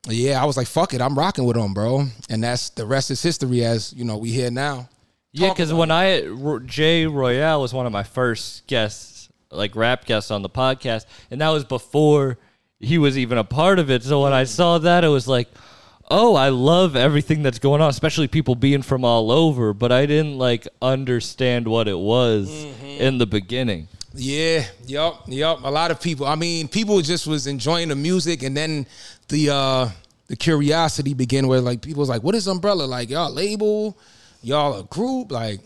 [SPEAKER 4] yeah, I was like, fuck it, I'm rocking with them, bro. And that's the rest is history as you know, we here now.
[SPEAKER 3] Yeah, because when I Jay Royale was one of my first guests, like rap guests on the podcast, and that was before he was even a part of it. So when I saw that, it was like, oh, I love everything that's going on, especially people being from all over. But I didn't like understand what it was mm-hmm. in the beginning.
[SPEAKER 4] Yeah, yup, yup. A lot of people. I mean, people just was enjoying the music, and then the uh the curiosity began where like people was like, "What is Umbrella like? Y'all a label? Y'all a group? Like?"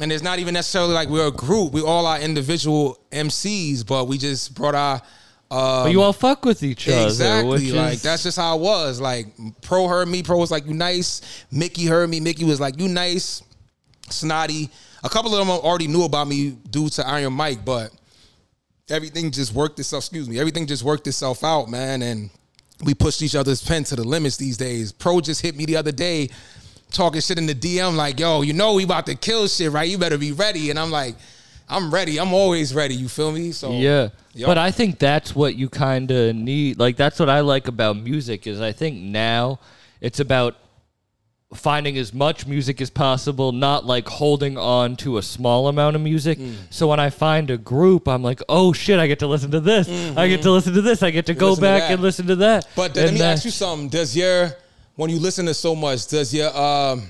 [SPEAKER 4] And it's not even necessarily like we're a group. We all are individual MCs, but we just brought our
[SPEAKER 3] but you all fuck with each other.
[SPEAKER 4] Exactly. like
[SPEAKER 3] is-
[SPEAKER 4] that's just how it was. Like Pro heard me. Pro was like, "You nice." Mickey heard me. Mickey was like, "You nice." Snotty. A couple of them already knew about me due to Iron Mike, but everything just worked itself. Excuse me. Everything just worked itself out, man. And we pushed each other's pen to the limits these days. Pro just hit me the other day, talking shit in the DM, like, "Yo, you know we about to kill shit, right? You better be ready." And I'm like, "I'm ready. I'm always ready." You feel me? So
[SPEAKER 3] Yeah.
[SPEAKER 4] Yup.
[SPEAKER 3] But I think that's what you kind of need. Like that's what I like about music is I think now it's about finding as much music as possible, not like holding on to a small amount of music.
[SPEAKER 4] Mm.
[SPEAKER 3] So when I find a group, I'm like, "Oh shit, I get to listen to this. I get to listen to this. I get to go
[SPEAKER 4] Mm-hmm. to
[SPEAKER 3] back and listen to that."
[SPEAKER 4] But let
[SPEAKER 3] And
[SPEAKER 4] me
[SPEAKER 3] that-
[SPEAKER 4] ask you something. Does your when you listen to so much, does your um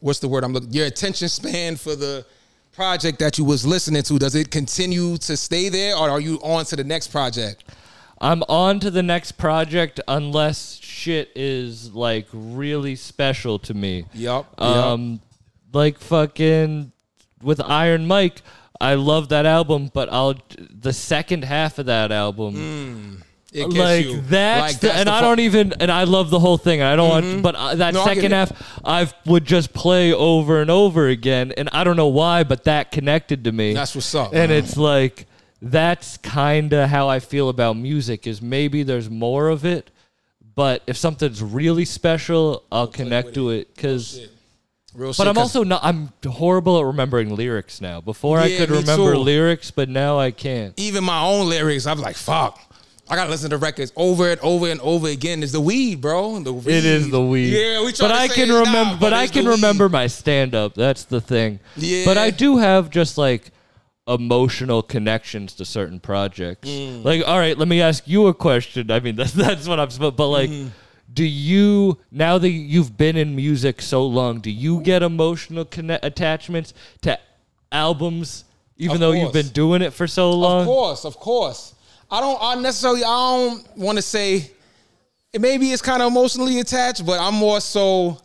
[SPEAKER 4] what's the word I'm looking your attention span for the project that you was listening to, does it continue to stay there or are you on to the next project?
[SPEAKER 3] I'm on to the next project unless shit is like really special to me.
[SPEAKER 4] Yup, yup.
[SPEAKER 3] Um, like fucking with Iron Mike, I love that album, but I'll the second half of that album.
[SPEAKER 4] It gets
[SPEAKER 3] like
[SPEAKER 4] you.
[SPEAKER 3] that's,
[SPEAKER 4] Like,
[SPEAKER 3] the,
[SPEAKER 4] that's
[SPEAKER 3] and I don't even and I love the whole thing. I don't want, but uh, that
[SPEAKER 4] No,
[SPEAKER 3] second half I would just play over and over again, and I don't know why, but that connected to me.
[SPEAKER 4] That's what's up,
[SPEAKER 3] And
[SPEAKER 4] man.
[SPEAKER 3] it's like that's kind of how I feel about music. Is maybe there's more of it, but if something's really special, I'll connect to it because.
[SPEAKER 4] Oh, real shit.
[SPEAKER 3] But I'm
[SPEAKER 4] 'cause
[SPEAKER 3] also not. I'm horrible at remembering lyrics now. Before I
[SPEAKER 4] Yeah,
[SPEAKER 3] could
[SPEAKER 4] me
[SPEAKER 3] remember
[SPEAKER 4] too.
[SPEAKER 3] lyrics, but now I can't.
[SPEAKER 4] even my own lyrics, I'm like, fuck. I gotta listen to records over and over and over again. It's the weed, bro. The weed.
[SPEAKER 3] It is the weed.
[SPEAKER 4] Yeah, we try
[SPEAKER 3] But
[SPEAKER 4] to
[SPEAKER 3] I
[SPEAKER 4] say
[SPEAKER 3] can
[SPEAKER 4] it's
[SPEAKER 3] remember.
[SPEAKER 4] not,
[SPEAKER 3] but I
[SPEAKER 4] it's
[SPEAKER 3] can
[SPEAKER 4] weed.
[SPEAKER 3] remember my stand up. That's the thing.
[SPEAKER 4] Yeah.
[SPEAKER 3] But I do have just like emotional connections to certain projects.
[SPEAKER 4] Mm.
[SPEAKER 3] Like, all right, let me ask you a question. I mean, [LAUGHS] that's that's what I'm supposed. But like.
[SPEAKER 4] Mm-hmm.
[SPEAKER 3] Do you now that you've been in music so long? Do you get emotional conne- attachments to albums, even
[SPEAKER 4] Of
[SPEAKER 3] though you've been doing it for so long?
[SPEAKER 4] Of course, of course. I don't. I necessarily. I don't want to say. It maybe it's kind of emotionally attached, but I'm more so.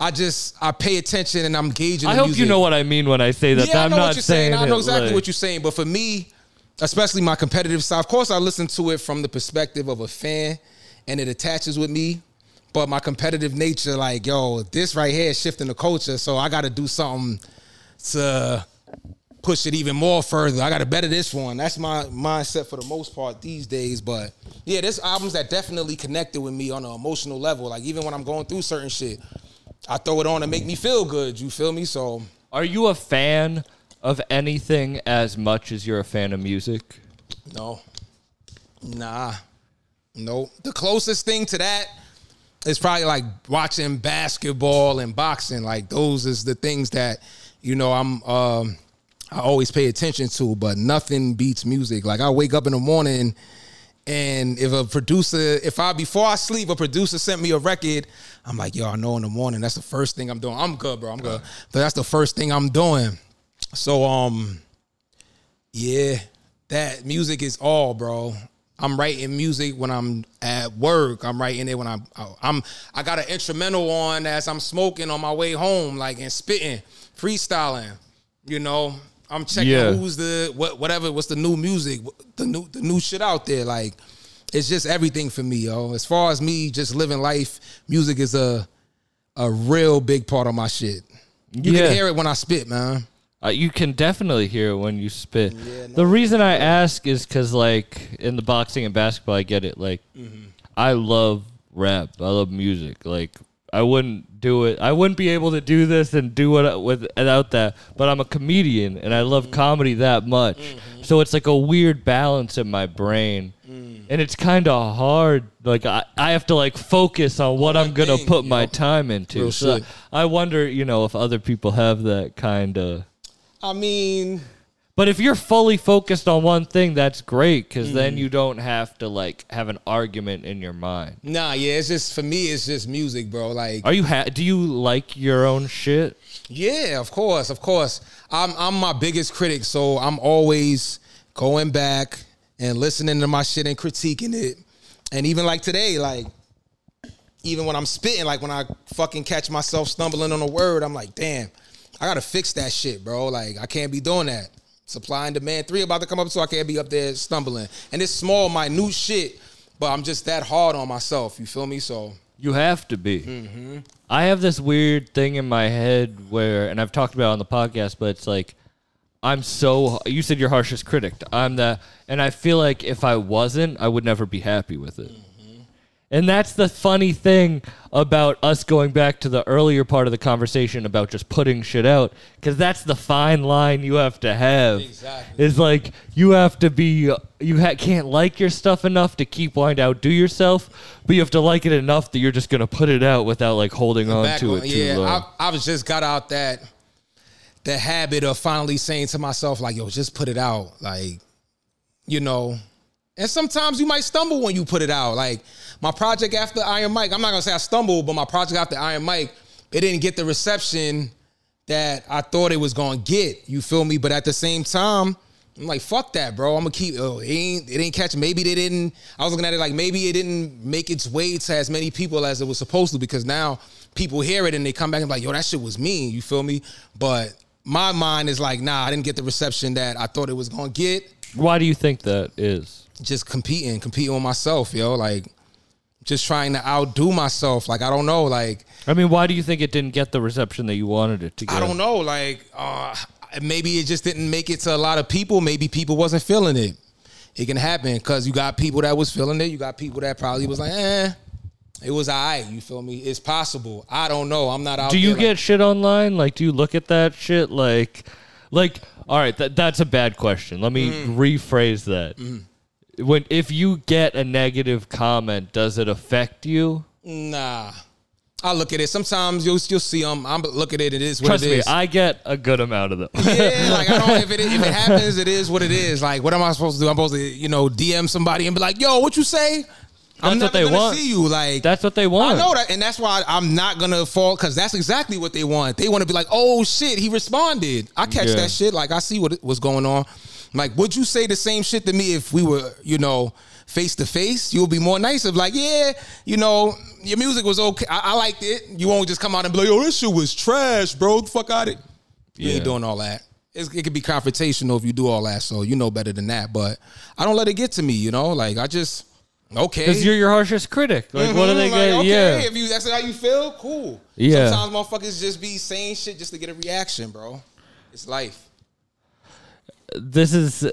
[SPEAKER 4] I just I pay attention and I'm gauging.
[SPEAKER 3] I
[SPEAKER 4] the
[SPEAKER 3] hope
[SPEAKER 4] music.
[SPEAKER 3] you know what I mean when I say that.
[SPEAKER 4] Yeah, I
[SPEAKER 3] I'm
[SPEAKER 4] know
[SPEAKER 3] not
[SPEAKER 4] what you're saying. I know exactly
[SPEAKER 3] like-
[SPEAKER 4] what you're saying. But for me, especially my competitive side, of course, I listen to it from the perspective of a fan, and it attaches with me. But my competitive nature, like, yo, this right here is shifting the culture, so I got to do something to push it even more further. I got to better this one. That's my mindset for the most part these days. But yeah, there's albums that definitely connected with me on an emotional level. Like even when I'm going through certain shit, I throw it on to make me feel good. You feel me? So
[SPEAKER 3] Are you a fan of anything as much as you're a fan of music?
[SPEAKER 4] No. Nah. No. The closest thing to that is probably like watching basketball and boxing. Like those is the things that, you know, I'm um I always pay attention to, but nothing beats music. Like I wake up in the morning and if a producer, if I before I sleep, a producer sent me a record, I'm like, yo, I know in the morning. That's the first thing I'm doing. I'm good, bro. I'm good. But that's the first thing I'm doing. So um, yeah, that music is all, bro. I'm writing music when I'm at work. I'm writing it when I'm I'm I got an instrumental on as I'm smoking on my way home, like and spitting, freestyling. You know, I'm checking
[SPEAKER 3] Yeah.
[SPEAKER 4] who's the what whatever what's the new music, the new the new shit out there. Like it's just everything for me, yo. As far as me just living life, music is a a real big part of my shit. You
[SPEAKER 3] Yeah.
[SPEAKER 4] can hear it when I spit, man.
[SPEAKER 3] Uh, you can definitely hear it when you spit. the reason I ask is because, like, in the boxing and basketball, I get it. Like,
[SPEAKER 4] Mm-hmm.
[SPEAKER 3] I love rap. I love music. Like, I wouldn't do it. I wouldn't be able to do this and do it with, without that. But I'm a comedian and I love
[SPEAKER 4] Mm-hmm.
[SPEAKER 3] comedy that much. So it's like a weird balance in my brain.
[SPEAKER 4] Mm.
[SPEAKER 3] And it's kind of hard. Like I, I have to like focus on what I'm gonna put
[SPEAKER 4] you
[SPEAKER 3] my
[SPEAKER 4] know?
[SPEAKER 3] time into. So. I wonder, you know, if other people have that kind of.
[SPEAKER 4] I mean,
[SPEAKER 3] But if you're fully focused on one thing, that's great because
[SPEAKER 4] Mm.
[SPEAKER 3] then you don't have to like have an argument in your mind.
[SPEAKER 4] nah, yeah, it's just for me, it's just music, bro. Like,
[SPEAKER 3] Are you ha- do you like your own shit?
[SPEAKER 4] yeah, of course, of course. I'm I'm my biggest critic, so I'm always going back and listening to my shit and critiquing it. And even like today, like even when I'm spitting, like when I fucking catch myself stumbling on a word, I'm like, damn, I gotta fix that shit, bro. Like I can't be doing that. Supply and demand. Three about to come up, so I can't be up there stumbling. And it's small, minute shit, but I'm just that hard on myself. You feel me? So
[SPEAKER 3] You have to be. Mm-hmm. I have this weird thing in my head where, and I've talked about it on the podcast, but it's like I'm so. You said your harshest critic. I'm the, and I feel like if I wasn't, I would never be happy with it. And that's the funny thing about us going back to the earlier part of the conversation about just putting shit out, because that's the fine line you have to have.
[SPEAKER 4] Exactly.
[SPEAKER 3] Is like you have to be, you ha- can't like your stuff enough to keep wanting to outdo yourself, but you have to like it enough that you're just gonna put it out without like holding on to it too
[SPEAKER 4] yeah,
[SPEAKER 3] long.
[SPEAKER 4] I, I was just got out that the habit of finally saying to myself, like, yo, just put it out. Like, you know. And sometimes you might stumble when you put it out. Like my project after Iron Mike, I'm not gonna say I stumbled, but my project after Iron Mike, it didn't get the reception that I thought it was gonna get. You feel me? But at the same time, I'm like, fuck that, bro. I'm gonna keep. Oh, it ain't. It ain't catching. Maybe they didn't. I was looking at it like maybe it didn't make its way to as many people as it was supposed to because now people hear it and they come back and be like, yo, that shit was mean. You feel me? But my mind is like, nah, I didn't get the reception that I thought it was gonna get.
[SPEAKER 3] Why do you think that is?
[SPEAKER 4] Just competing, competing with myself, yo. Like, just trying to outdo myself. Like, I don't know. Like,
[SPEAKER 3] I mean, why do you think it didn't get the reception that you wanted it to get?
[SPEAKER 4] I don't know. Like, uh, maybe it just didn't make it to a lot of people. Maybe people wasn't feeling it. It can happen because you got people that was feeling it. You got people that probably was like, eh, it was alright. You feel me? It's possible. I don't know. I'm not out.
[SPEAKER 3] Do you
[SPEAKER 4] there, like-
[SPEAKER 3] get shit online? Like, do you look at that shit? Like, like, all right, that, that's a bad question. Let me
[SPEAKER 4] Mm.
[SPEAKER 3] rephrase that. When if you get a negative comment, does it affect you?
[SPEAKER 4] Nah. I look at it. Sometimes you'll you'll see them. I'm look at it. It is what
[SPEAKER 3] Trust
[SPEAKER 4] it
[SPEAKER 3] me. I get a good amount of them.
[SPEAKER 4] yeah, like I [LAUGHS] don't. If it if it happens, it is what it is. Like, what am I supposed to do? I'm supposed to you know DM somebody and be like, "Yo, what you say?" I'm
[SPEAKER 3] That's what
[SPEAKER 4] never
[SPEAKER 3] they
[SPEAKER 4] gonna
[SPEAKER 3] want.
[SPEAKER 4] see you. Like
[SPEAKER 3] That's what they want.
[SPEAKER 4] I know that, and that's why I'm not gonna fall because that's exactly what they want. They want to be like, "Oh shit, he responded." I catch
[SPEAKER 3] Yeah.
[SPEAKER 4] that shit. Like I see what was going on. Like, would you say the same shit to me if we were, you know, face to face? You'll be more nice of like, yeah, you know, your music was okay. I, I liked it. You won't just come out and be like, "Oh, this shit was trash, bro. The fuck out of it." You
[SPEAKER 3] Yeah.
[SPEAKER 4] ain't doing all that. It's, it could be confrontational if you do all that. So you know better than that. But I don't let it get to me. You know, like I just okay.
[SPEAKER 3] Because you're your harshest critic. Like, what are they mm-hmm,
[SPEAKER 4] like, okay,
[SPEAKER 3] Yeah.
[SPEAKER 4] if you that's how you feel, cool.
[SPEAKER 3] Yeah.
[SPEAKER 4] Sometimes motherfuckers just be saying shit just to get a reaction, bro. It's life.
[SPEAKER 3] This is.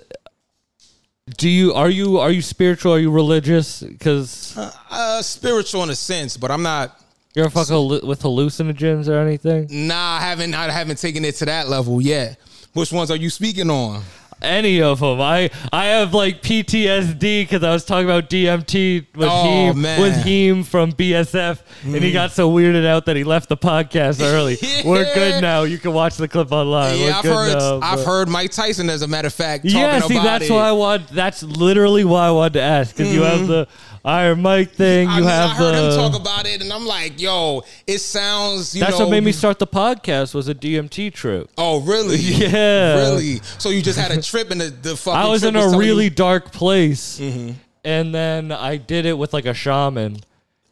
[SPEAKER 3] Do you are you are you spiritual? Are you religious? Because
[SPEAKER 4] Uh, spiritual in a sense, but I'm not.
[SPEAKER 3] you're fuck hallu- with hallucinogens or anything.
[SPEAKER 4] Nah, I haven't. I haven't taken it to that level yet. Which ones are you speaking on?
[SPEAKER 3] Any of them. I I have like PTSD because I was talking about DMT with
[SPEAKER 4] Oh,
[SPEAKER 3] Heem
[SPEAKER 4] man. Mm.
[SPEAKER 3] with Heem from BSF, and he got so weirded out that he left the podcast early. [LAUGHS] We're good now. You can watch the clip online. We're
[SPEAKER 4] yeah, I've
[SPEAKER 3] good
[SPEAKER 4] heard.
[SPEAKER 3] now,
[SPEAKER 4] I've
[SPEAKER 3] but-
[SPEAKER 4] heard Mike Tyson, as a matter of fact, talking
[SPEAKER 3] Yeah, see,
[SPEAKER 4] about
[SPEAKER 3] that's
[SPEAKER 4] it.
[SPEAKER 3] why I want. That's literally why I wanted to ask because you have the Iron Mike thing.
[SPEAKER 4] I,
[SPEAKER 3] You
[SPEAKER 4] mean,
[SPEAKER 3] have
[SPEAKER 4] I heard
[SPEAKER 3] the.
[SPEAKER 4] him talk about it, and I'm like, yo, it sounds. You
[SPEAKER 3] that's
[SPEAKER 4] know,
[SPEAKER 3] what made me start the podcast. Was a DMT trip.
[SPEAKER 4] Oh, really? [LAUGHS]
[SPEAKER 3] Yeah.
[SPEAKER 4] Really? So you just had a trip and the, the fucking
[SPEAKER 3] I was in a really
[SPEAKER 4] you-
[SPEAKER 3] dark place,
[SPEAKER 4] Mm-hmm.
[SPEAKER 3] and then I did it with like a shaman.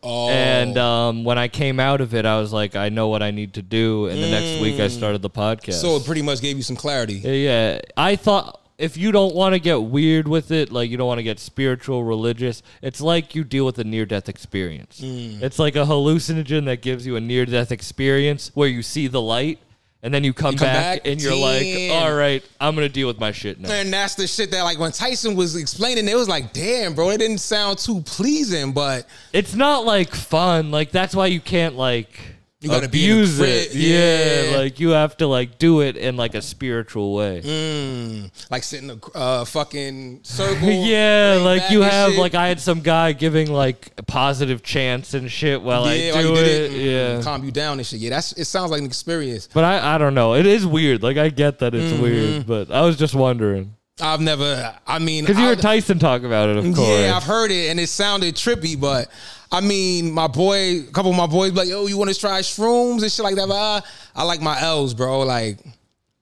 [SPEAKER 4] Oh.
[SPEAKER 3] And um, when I came out of it, I was like, I know what I need to do. And the next week, I started the podcast.
[SPEAKER 4] Mm. so it pretty much gave you some clarity.
[SPEAKER 3] yeah, I thought if you don't want to get weird with it, like you don't want to get spiritual, religious, it's like you deal with a near death experience.
[SPEAKER 4] Mm.
[SPEAKER 3] It's like a hallucinogen that gives you a near death experience where you see the light. And then you come,
[SPEAKER 4] come
[SPEAKER 3] back,
[SPEAKER 4] back?
[SPEAKER 3] and you're like, all right, I'm going to deal with my shit now.
[SPEAKER 4] And that's the shit that like when Tyson was explaining, it was like, damn, bro, it didn't sound too pleasing, but
[SPEAKER 3] it's not like fun. Like that's why you can't like
[SPEAKER 4] You gotta be
[SPEAKER 3] abuse
[SPEAKER 4] crib.
[SPEAKER 3] it. Yeah.
[SPEAKER 4] Yeah.
[SPEAKER 3] like you have to like do it in like a spiritual way.
[SPEAKER 4] mm, like sitting in a uh, fucking [LAUGHS] circle.
[SPEAKER 3] yeah, like you have
[SPEAKER 4] shit.
[SPEAKER 3] like I had some guy giving like positive chants and shit while
[SPEAKER 4] yeah,
[SPEAKER 3] I do it.
[SPEAKER 4] it, mm,
[SPEAKER 3] Yeah.
[SPEAKER 4] calm you down and shit. Yeah, that's it. Sounds like an experience.
[SPEAKER 3] But I, I don't know. It is weird. Like I get that it's
[SPEAKER 4] Mm-hmm.
[SPEAKER 3] weird, but I was just wondering
[SPEAKER 4] I've never. I mean,
[SPEAKER 3] because you heard Tyson talk about it, of course.
[SPEAKER 4] Yeah, I've heard it and it sounded trippy, but I mean, my boy, a couple of my boys, be like, yo, you want to try shrooms and shit like that? But I, I like my L's, bro. Like,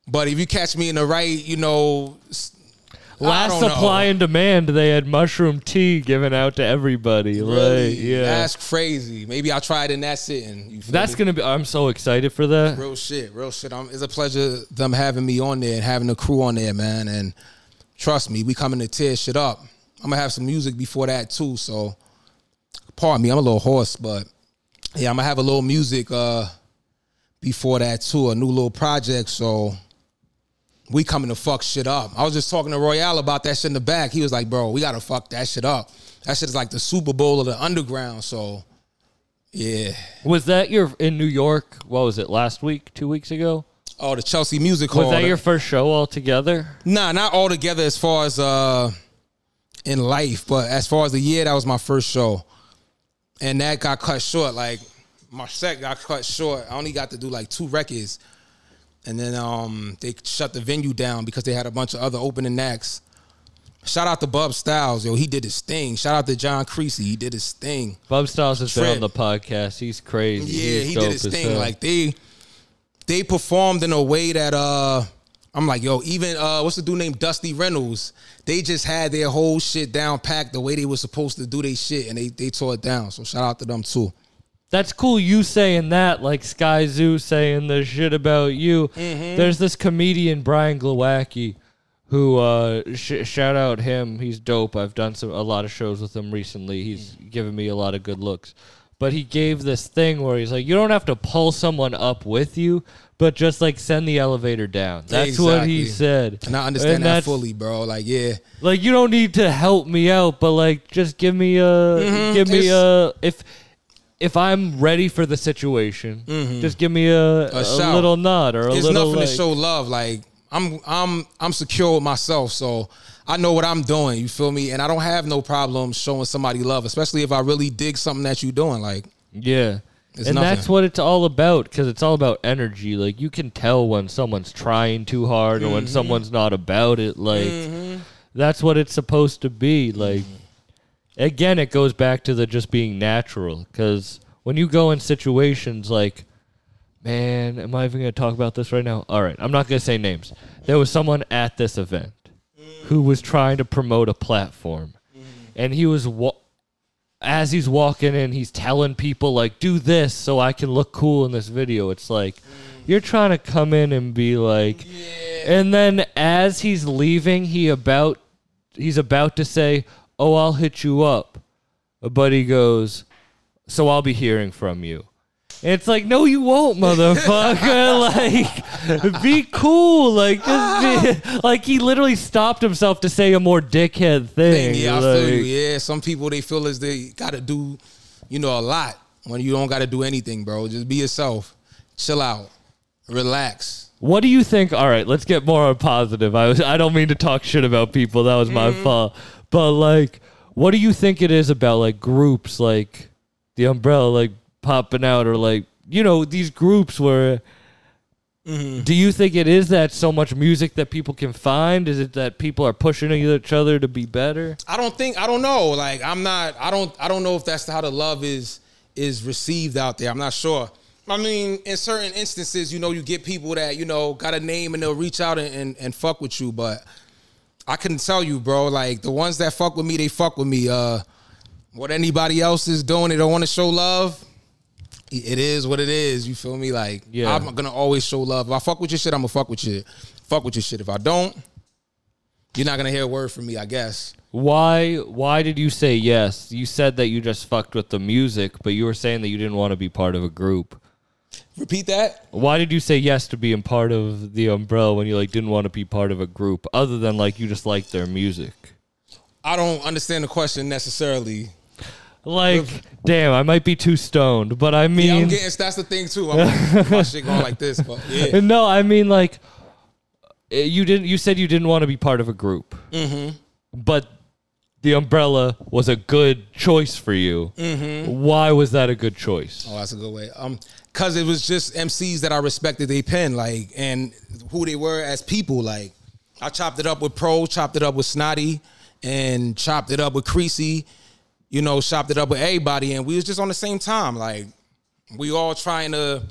[SPEAKER 4] but if you catch me in the right, you know,
[SPEAKER 3] last supply
[SPEAKER 4] know.
[SPEAKER 3] and demand, they had mushroom tea given out to everybody.
[SPEAKER 4] Really?
[SPEAKER 3] Like, yeah,
[SPEAKER 4] That's crazy. Maybe I'll try it in that sitting.
[SPEAKER 3] That's
[SPEAKER 4] me?
[SPEAKER 3] gonna be. I'm so excited for that.
[SPEAKER 4] real shit, real shit. Um it's a pleasure them having me on there and having the crew on there, man. And trust me, we coming to tear shit up. I'm gonna have some music before that too. So, pardon me, I'm a little hoarse, but yeah, I'm gonna have a little music uh before that too, a new little project. So we coming to fuck shit up. I was just talking to Royale about that shit in the back. He was like, "Bro, we gotta fuck that shit up. That shit is like the Super Bowl of the underground." So, yeah.
[SPEAKER 3] Was that your in New York? What was it? Last week? Two weeks ago?
[SPEAKER 4] Oh, the Chelsea Music Hall.
[SPEAKER 3] Was that your first show altogether?
[SPEAKER 4] Nah, not all together as far as uh in life, but as far as the year, that was my first show. And that got cut short. Like my set got cut short. I only got to do like two records. And then um they shut the venue down because they had a bunch of other opening acts. Shout out to Bub Styles, yo. He did his thing. Shout out to John Creasy. He did his thing.
[SPEAKER 3] Bub Styles has been on the podcast. He's crazy.
[SPEAKER 4] Yeah,
[SPEAKER 3] He's
[SPEAKER 4] he did his thing.
[SPEAKER 3] hell.
[SPEAKER 4] Like they they performed in a way that uh I'm like, yo, even uh what's the dude named Dusty Reynolds? They just had their whole shit down packed the way they were supposed to do their shit and they they tore it down. So shout out to them too.
[SPEAKER 3] That's cool. You saying that, like Skyzoo saying the shit about you.
[SPEAKER 4] Mm-hmm.
[SPEAKER 3] There's this comedian Brian Glowacki, who uh, sh- shout out him. He's dope. I've done some a lot of shows with him recently. He's given me a lot of good looks. But he gave this thing where he's like, you don't have to pull someone up with you, but just like send the elevator down. That's what he said.
[SPEAKER 4] And I understand that
[SPEAKER 3] that's-
[SPEAKER 4] fully, bro. Like, yeah.
[SPEAKER 3] Like you don't need to help me out, but like just give me a mm-hmm. give me
[SPEAKER 4] It's-
[SPEAKER 3] a if if I'm ready for the situation, mm-hmm. just give me a, a,
[SPEAKER 4] shout.
[SPEAKER 3] little nod or a
[SPEAKER 4] It's
[SPEAKER 3] little
[SPEAKER 4] nothing
[SPEAKER 3] like,
[SPEAKER 4] to show love. Like I'm I'm I'm secure with myself, so I know what I'm doing. You feel me? And I don't have no problem showing somebody love, especially if I really dig something that you're doing. Like
[SPEAKER 3] yeah.
[SPEAKER 4] It's
[SPEAKER 3] and
[SPEAKER 4] nothing.
[SPEAKER 3] that's what it's all about because it's all about energy. Like you can tell when someone's trying too hard or when
[SPEAKER 4] Mm-hmm.
[SPEAKER 3] someone's not about it. Like that's what it's supposed to be. Like again, it goes back to the just being natural because when you go in situations like man, am I even going to talk about this right now? All right, I'm not going to say names. There was someone at this event who was trying to promote a platform, and he was wa- as he's walking in, he's telling people like, "Do this so I can look cool in this video." It's like you're trying to come in and be like, and then as he's leaving, he about he's about to say, "Oh, I'll hit you up," but he goes, "So I'll be hearing from you." It's like, no, you won't, motherfucker. [LAUGHS] like, be cool. Like, just be, ah. [LAUGHS] like he literally stopped himself to say a more dickhead thing.
[SPEAKER 4] thing. Yeah, I feel you. Yeah, some people they feel as they got to do, you know, a lot when you don't got to do anything, bro. Just be yourself, chill out, relax.
[SPEAKER 3] What do you think? All right, let's get more positive. I was, I don't mean to talk shit about people. That was my mm-hmm. fault. But like, what do you think it is about like groups like the umbrella like popping out or like you know these groups where do you think it is that so much music that people can find? Is it that people are pushing each other to be better?
[SPEAKER 4] I don't think I don't know. Like I'm not. I don't. I don't know if that's how the love is is received out there. I'm not sure. I mean, in certain instances, you know, you get people that you know got a name and they'll reach out and and, and fuck with you. But I couldn't tell you, bro. Like the ones that fuck with me, they fuck with me. Uh, what anybody else is doing, they don't want to show love. It is what it is. You feel me? Like
[SPEAKER 3] Yeah.
[SPEAKER 4] I'm gonna always show love. If I fuck with your shit, I'm gonna fuck with you. Fuck with your shit. If I don't, you're not gonna hear a word from me. I guess.
[SPEAKER 3] Why why did you say yes? You said that you just fucked with the music, but you were saying that you didn't want to be part of a group.
[SPEAKER 4] Repeat that.
[SPEAKER 3] Why did you say yes to being part of the umbrella when you like didn't want to be part of a group other than like you just liked their music?
[SPEAKER 4] I don't understand the question necessarily.
[SPEAKER 3] Like, [LAUGHS] damn, I might be too stoned, but I mean
[SPEAKER 4] Yeah, I'm getting. That's the thing too. I'm my shit going like this, but yeah. [LAUGHS]
[SPEAKER 3] No, I mean like eh, you didn't you said you didn't want to be part of a group. Mm-hmm. But the umbrella was a good choice for you. Mm-hmm. Why was that a good choice?
[SPEAKER 4] Oh, that's a good way. Um, cause it was just MCs that I respected they pen, like, and who they were as people. Like, I chopped it up with Pro, chopped it up with Snotty, and chopped it up with Creasy. You know, shopped it up with everybody, and we was just on the same time. Like, we all trying to,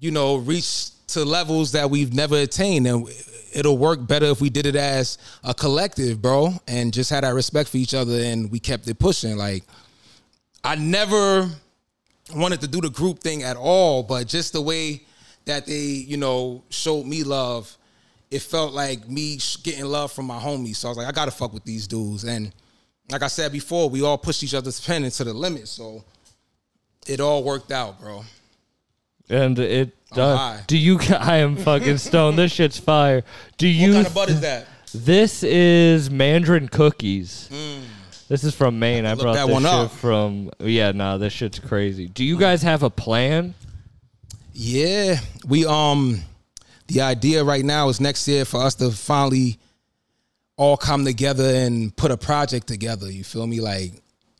[SPEAKER 4] you know, reach to levels that we've never attained, and it'll work better if we did it as a collective, bro, and just had our respect for each other, and we kept it pushing. Like I never wanted to do the group thing at all, but just the way that they, you know, showed me love, it felt like me getting love from my homies. So I was like, I gotta fuck with these dudes, and like I said before, we all pushed each other's pen into the limit, so it all worked out, bro.
[SPEAKER 3] And it does. Do you? I am fucking stoned. this shit's fire. Do you?
[SPEAKER 4] what kind of butt is that?
[SPEAKER 3] This is Mandarin cookies. This is from Maine. I
[SPEAKER 4] look
[SPEAKER 3] brought
[SPEAKER 4] that
[SPEAKER 3] this
[SPEAKER 4] one
[SPEAKER 3] shit
[SPEAKER 4] up.
[SPEAKER 3] from. Yeah, nah, this shit's crazy. Do you guys have a plan?
[SPEAKER 4] Yeah, we um, the idea right now is next year for us to finally all come together and put a project together. You feel me? Like,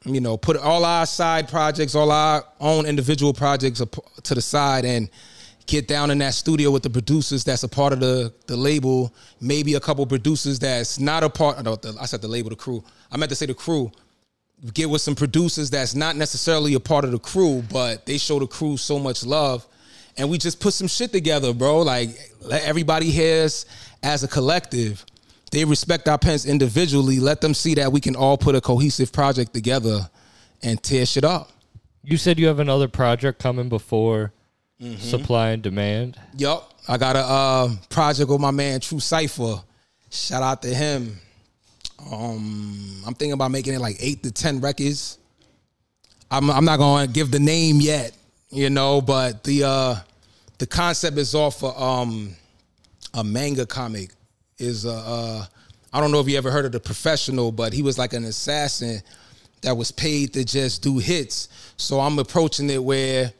[SPEAKER 4] you know, put all our side projects, all our own individual projects to the side, and get down in that studio with the producers that's a part of the the label. Maybe a couple producers that's not a part. The, I said the label, the crew. I meant to say the crew. Get with some producers that's not necessarily a part of the crew, but they show the crew so much love and we just put some shit together, bro. Like let everybody hear us as a collective. They respect our pens individually. Let them see that we can all put a cohesive project together and tear shit up.
[SPEAKER 3] You said you have another project coming before
[SPEAKER 4] Mm-hmm.
[SPEAKER 3] supply and demand.
[SPEAKER 4] Yup. I got a uh, project with my man True Cipher. Shout out to him. Um, I'm thinking about making it like eight to ten records. I'm I'm not gonna give the name yet, you know, but the uh the concept is off of um a manga comic. Is uh, uh I don't know if you ever heard of the professional, but he was like an assassin that was paid to just do hits. So I'm approaching it where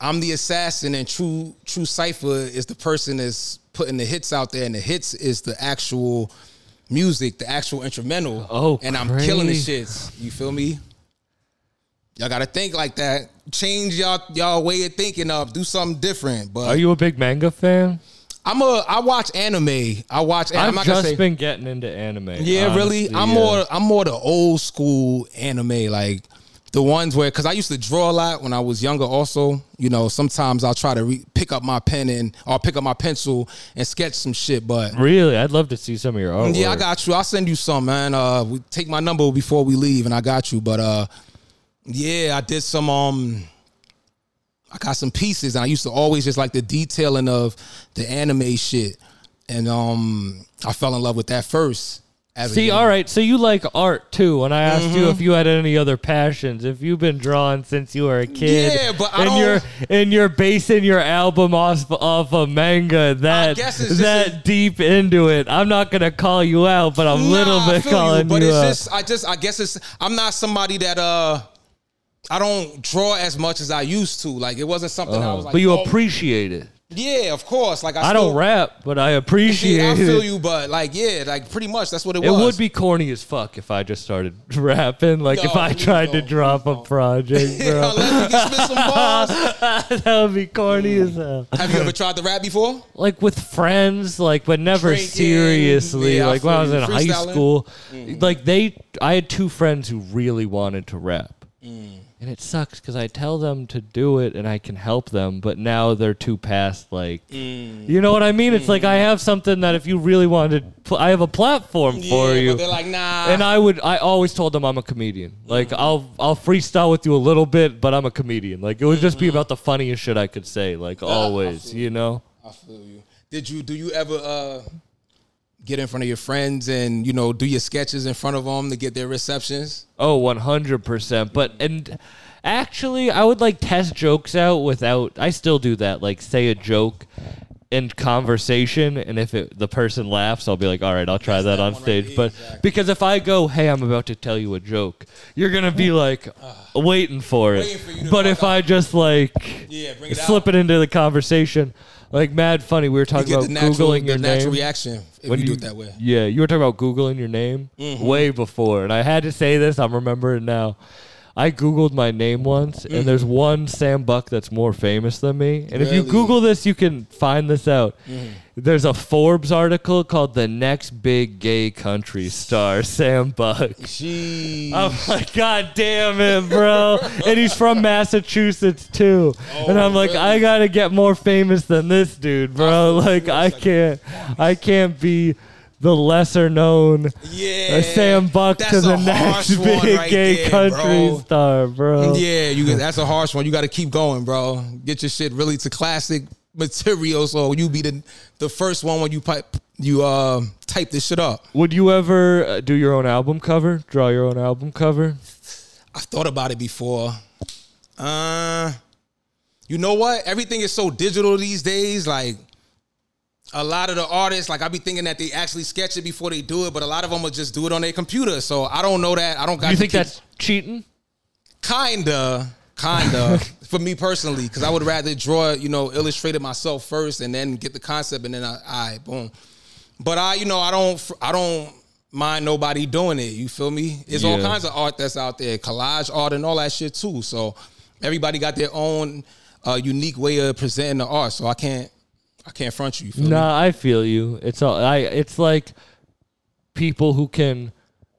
[SPEAKER 4] I'm the assassin and True True Cipher is the person that's putting the hits out there, and the hits is the actual music, the actual instrumental.
[SPEAKER 3] Oh,
[SPEAKER 4] and I'm killing the shits. You feel me? Y'all gotta think like that. Change y'all y'all way of thinking of. Do something different. But
[SPEAKER 3] Are you a big manga fan?
[SPEAKER 4] I'm a I watch anime. I watch. I'm
[SPEAKER 3] I've
[SPEAKER 4] gonna
[SPEAKER 3] just
[SPEAKER 4] say.
[SPEAKER 3] been getting into anime.
[SPEAKER 4] Yeah, really. I'm
[SPEAKER 3] yeah.
[SPEAKER 4] more. I'm more the old school anime, like the ones where, because I used to draw a lot when I was younger. Also, you know, sometimes I'll try to re- pick up my pen and or pick up my pencil and sketch some shit. But
[SPEAKER 3] Really, I'd love to see some of your artwork.
[SPEAKER 4] yeah, I got you. I'll send you some, man. Uh, we take my number before we leave, and I got you. But uh, yeah, I did some. Um, I got some pieces, and I used to always just like the detailing of the anime shit, and um, I fell in love with that first. As
[SPEAKER 3] See, all right. So you like art too. When I asked you
[SPEAKER 4] Mm-hmm.
[SPEAKER 3] if you had any other passions, if you've been drawing since you were a kid,
[SPEAKER 4] Yeah, but I
[SPEAKER 3] and
[SPEAKER 4] don't-
[SPEAKER 3] you're and you're basing your album off off a manga that that
[SPEAKER 4] a-
[SPEAKER 3] deep into it, I'm not gonna call you out, but I'm a little
[SPEAKER 4] Nah, I
[SPEAKER 3] bit
[SPEAKER 4] feel you,
[SPEAKER 3] calling
[SPEAKER 4] but
[SPEAKER 3] you,
[SPEAKER 4] it's
[SPEAKER 3] out.
[SPEAKER 4] just I just I guess it's I'm not somebody that uh I don't draw as much as I used to. Like it wasn't something I was like.
[SPEAKER 3] Uh-huh. but you
[SPEAKER 4] oh,
[SPEAKER 3] appreciate it.
[SPEAKER 4] yeah, of course. Like I,
[SPEAKER 3] I
[SPEAKER 4] still,
[SPEAKER 3] don't rap, but I appreciate
[SPEAKER 4] Yeah, I
[SPEAKER 3] it.
[SPEAKER 4] feel you, but like yeah, like pretty much that's what it,
[SPEAKER 3] It
[SPEAKER 4] was.
[SPEAKER 3] It would be corny as fuck if I just started [LAUGHS] rapping. Like if I tried to
[SPEAKER 4] no,
[SPEAKER 3] drop a project, [LAUGHS] bro.
[SPEAKER 4] Unless we can some bars. [LAUGHS]
[SPEAKER 3] that would be corny as hell.
[SPEAKER 4] Have you ever tried to rap before?
[SPEAKER 3] like with friends, like but never
[SPEAKER 4] Drinking,
[SPEAKER 3] seriously.
[SPEAKER 4] yeah, I
[SPEAKER 3] like when I was in high school, like they, I had two friends who really wanted to rap,
[SPEAKER 4] Mm.
[SPEAKER 3] And it sucks because I tell them to do it and I can help them, but now they're too past. Like,
[SPEAKER 4] Mm.
[SPEAKER 3] you know what I mean? It's like I have something that if you really wanted, pl- I have a platform for you.
[SPEAKER 4] they're like nah.
[SPEAKER 3] and I would, I always told them I'm a comedian. Like I'll, I'll freestyle with you a little bit, but I'm a comedian. Like it would just be
[SPEAKER 4] Mm-hmm.
[SPEAKER 3] about the funniest shit I could say. Like always, you know.
[SPEAKER 4] I feel you. Did you do you ever uh get in front of your friends and you know do your sketches in front of them to get their receptions?
[SPEAKER 3] Oh, 100%. But, and actually, I would like test jokes out without, I still do that. Like, say a joke in conversation, and if it, the person laughs, I'll be like, all right, I'll try that,
[SPEAKER 4] that
[SPEAKER 3] on
[SPEAKER 4] one right
[SPEAKER 3] stage. but
[SPEAKER 4] exactly.
[SPEAKER 3] because if I go, hey, I'm about to tell you a joke, you're to be like ah. waiting for it.
[SPEAKER 4] Waiting for
[SPEAKER 3] but if
[SPEAKER 4] up.
[SPEAKER 3] I just like
[SPEAKER 4] Yeah, it
[SPEAKER 3] slip
[SPEAKER 4] out.
[SPEAKER 3] it into the conversation, like mad funny, we were talking about
[SPEAKER 4] the natural,
[SPEAKER 3] Googling
[SPEAKER 4] the
[SPEAKER 3] your
[SPEAKER 4] natural
[SPEAKER 3] name.
[SPEAKER 4] reaction if
[SPEAKER 3] When
[SPEAKER 4] you do it that way.
[SPEAKER 3] Yeah, you were talking about Googling your name
[SPEAKER 4] Mm-hmm.
[SPEAKER 3] way before, and I had to say this. I'm remembering now. I googled my name once, and there's one Sam Buck that's more famous than me. And if you
[SPEAKER 4] Really?
[SPEAKER 3] Google this, you can find this out. There's a Forbes article called "The Next Big Gay Country Star," Sam Buck.
[SPEAKER 4] She.
[SPEAKER 3] I'm like, God damn it, bro. and he's from [LAUGHS] Massachusetts too. and I'm like. I gotta get more famous than this dude, bro. Like I can't I can't be the lesser known
[SPEAKER 4] yeah.
[SPEAKER 3] Sam Buck to the next big
[SPEAKER 4] right
[SPEAKER 3] gay
[SPEAKER 4] there,
[SPEAKER 3] country
[SPEAKER 4] bro.
[SPEAKER 3] star, bro.
[SPEAKER 4] Yeah, you. That's a harsh one. You got to keep going, bro. Get your shit really to classic material, so you be the the first one when you pipe you uh type this shit up.
[SPEAKER 3] Would you ever uh, do your own album cover? Draw your own album cover?
[SPEAKER 4] I've thought about it before. Uh, you know what? Everything is so digital these days. Like a lot of the artists, like I be thinking that they actually sketch it before they do it, but a lot of them will just do it on their computer. So I don't know that. I don't got.
[SPEAKER 3] you think
[SPEAKER 4] keep-
[SPEAKER 3] that's cheating?
[SPEAKER 4] kinda kinda [LAUGHS] for me personally because i would rather draw you know illustrate it myself first and then get the concept and then i, I boom but i you know i don't i don't mind nobody doing it you feel me it's all kinds of art that's out there collage art and all that shit too so everybody got their own uh, unique way of presenting the art so i can't i can't front you, you feel me?
[SPEAKER 3] Nah, I feel you. It's all I. It's like people who can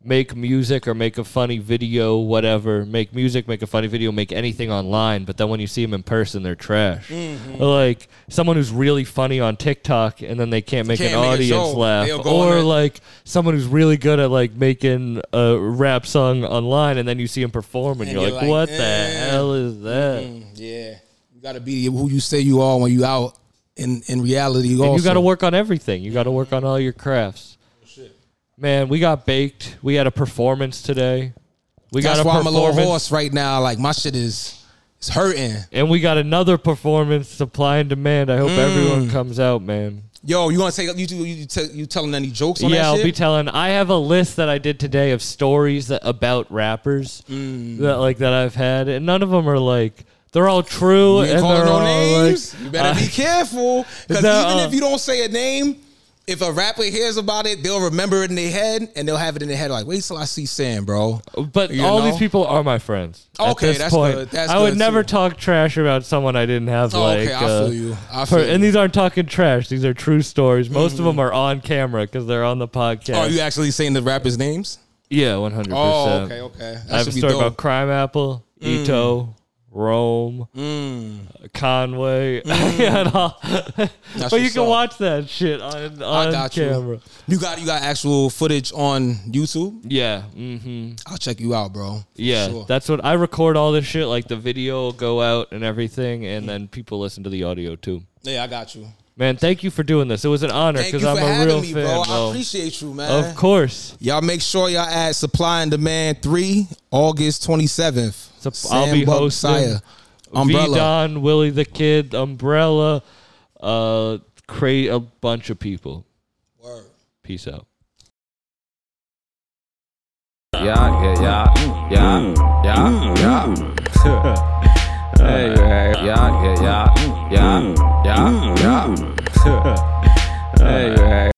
[SPEAKER 3] make music or make a funny video, whatever. Make music, make a funny video, make anything online. But then when you see them in person, they're trash.
[SPEAKER 4] Mm-hmm.
[SPEAKER 3] Or Like someone who's really funny on TikTok and then they can't make
[SPEAKER 4] Can't
[SPEAKER 3] an
[SPEAKER 4] make a
[SPEAKER 3] audience laugh.
[SPEAKER 4] They'll go on
[SPEAKER 3] Or like someone who's really good at like making a rap song online and then you see him perform and,
[SPEAKER 4] And
[SPEAKER 3] you're,
[SPEAKER 4] you're
[SPEAKER 3] like,
[SPEAKER 4] like,
[SPEAKER 3] what the
[SPEAKER 4] eh.
[SPEAKER 3] hell is that?
[SPEAKER 4] Mm, yeah you gotta be who you say you are when you out in in reality
[SPEAKER 3] And
[SPEAKER 4] also.
[SPEAKER 3] you got to work on everything. You got to work on all your crafts. Man, we got baked. We had a performance today. We
[SPEAKER 4] That's
[SPEAKER 3] got a
[SPEAKER 4] why I'm a little
[SPEAKER 3] performance,
[SPEAKER 4] hoarse right now. Like my shit is is hurting.
[SPEAKER 3] and we got another performance. Supply and demand. I hope everyone
[SPEAKER 4] Mm.
[SPEAKER 3] comes out, man.
[SPEAKER 4] Yo, you want to say you you you, tell you telling any jokes on
[SPEAKER 3] yeah,
[SPEAKER 4] that
[SPEAKER 3] I'll
[SPEAKER 4] shit?
[SPEAKER 3] be telling. I have a list that I did today of stories that, about rappers
[SPEAKER 4] Mm.
[SPEAKER 3] that like that I've had, and none of them are like they're all true,
[SPEAKER 4] you
[SPEAKER 3] and
[SPEAKER 4] calling
[SPEAKER 3] they're
[SPEAKER 4] no
[SPEAKER 3] all
[SPEAKER 4] names.
[SPEAKER 3] like
[SPEAKER 4] you better
[SPEAKER 3] uh,
[SPEAKER 4] be careful [LAUGHS] because even
[SPEAKER 3] uh,
[SPEAKER 4] if you don't say a name, if a rapper hears about it, they'll remember it in their head and they'll have it in their head like, wait till I see Sam, bro.
[SPEAKER 3] But
[SPEAKER 4] You
[SPEAKER 3] all
[SPEAKER 4] know?
[SPEAKER 3] these people are my friends.
[SPEAKER 4] Okay, that's
[SPEAKER 3] point.
[SPEAKER 4] good. That's
[SPEAKER 3] I would
[SPEAKER 4] good,
[SPEAKER 3] never
[SPEAKER 4] too.
[SPEAKER 3] talk trash about someone I didn't have
[SPEAKER 4] Oh,
[SPEAKER 3] like.
[SPEAKER 4] okay, I
[SPEAKER 3] uh,
[SPEAKER 4] feel you. I
[SPEAKER 3] per-
[SPEAKER 4] feel you.
[SPEAKER 3] and these aren't talking trash. These are true stories. Most of them are on camera because they're on the podcast.
[SPEAKER 4] Oh, you actually saying the rappers' names?
[SPEAKER 3] yeah, one hundred percent.
[SPEAKER 4] okay, okay. That
[SPEAKER 3] I have a story
[SPEAKER 4] dope.
[SPEAKER 3] about Crime Apple, Eto, Rome,
[SPEAKER 4] Mm.
[SPEAKER 3] Conway. [LAUGHS] and all. [LAUGHS] but you can
[SPEAKER 4] up.
[SPEAKER 3] watch that shit on on
[SPEAKER 4] got you.
[SPEAKER 3] camera.
[SPEAKER 4] You got you got actual footage on YouTube.
[SPEAKER 3] Yeah. Mm-hmm.
[SPEAKER 4] I'll check you out, bro.
[SPEAKER 3] Yeah,
[SPEAKER 4] Sure.
[SPEAKER 3] that's what I record all this shit. Like the video will go out and everything, and then people listen to the audio too.
[SPEAKER 4] yeah, I got you.
[SPEAKER 3] Man, thank you for doing this. It was an honor because I'm a real
[SPEAKER 4] me,
[SPEAKER 3] fan.
[SPEAKER 4] bro. I appreciate you, man.
[SPEAKER 3] Of course.
[SPEAKER 4] Y'all make sure y'all add Supply and Demand 3, August 27th.
[SPEAKER 3] So I'll be
[SPEAKER 4] Buck
[SPEAKER 3] hosting
[SPEAKER 4] Messiah. Umbrella.
[SPEAKER 3] V Don, Willie the Kid, Umbrella, uh, create a bunch of people.
[SPEAKER 4] Word.
[SPEAKER 3] Peace out.
[SPEAKER 2] Yeah, yeah, yeah, yeah, yeah, yeah. [LAUGHS] [LAUGHS] Hey, yeah, yeah, yeah, yeah, yeah, yeah, yeah. Mm. [LAUGHS] Hey, yeah.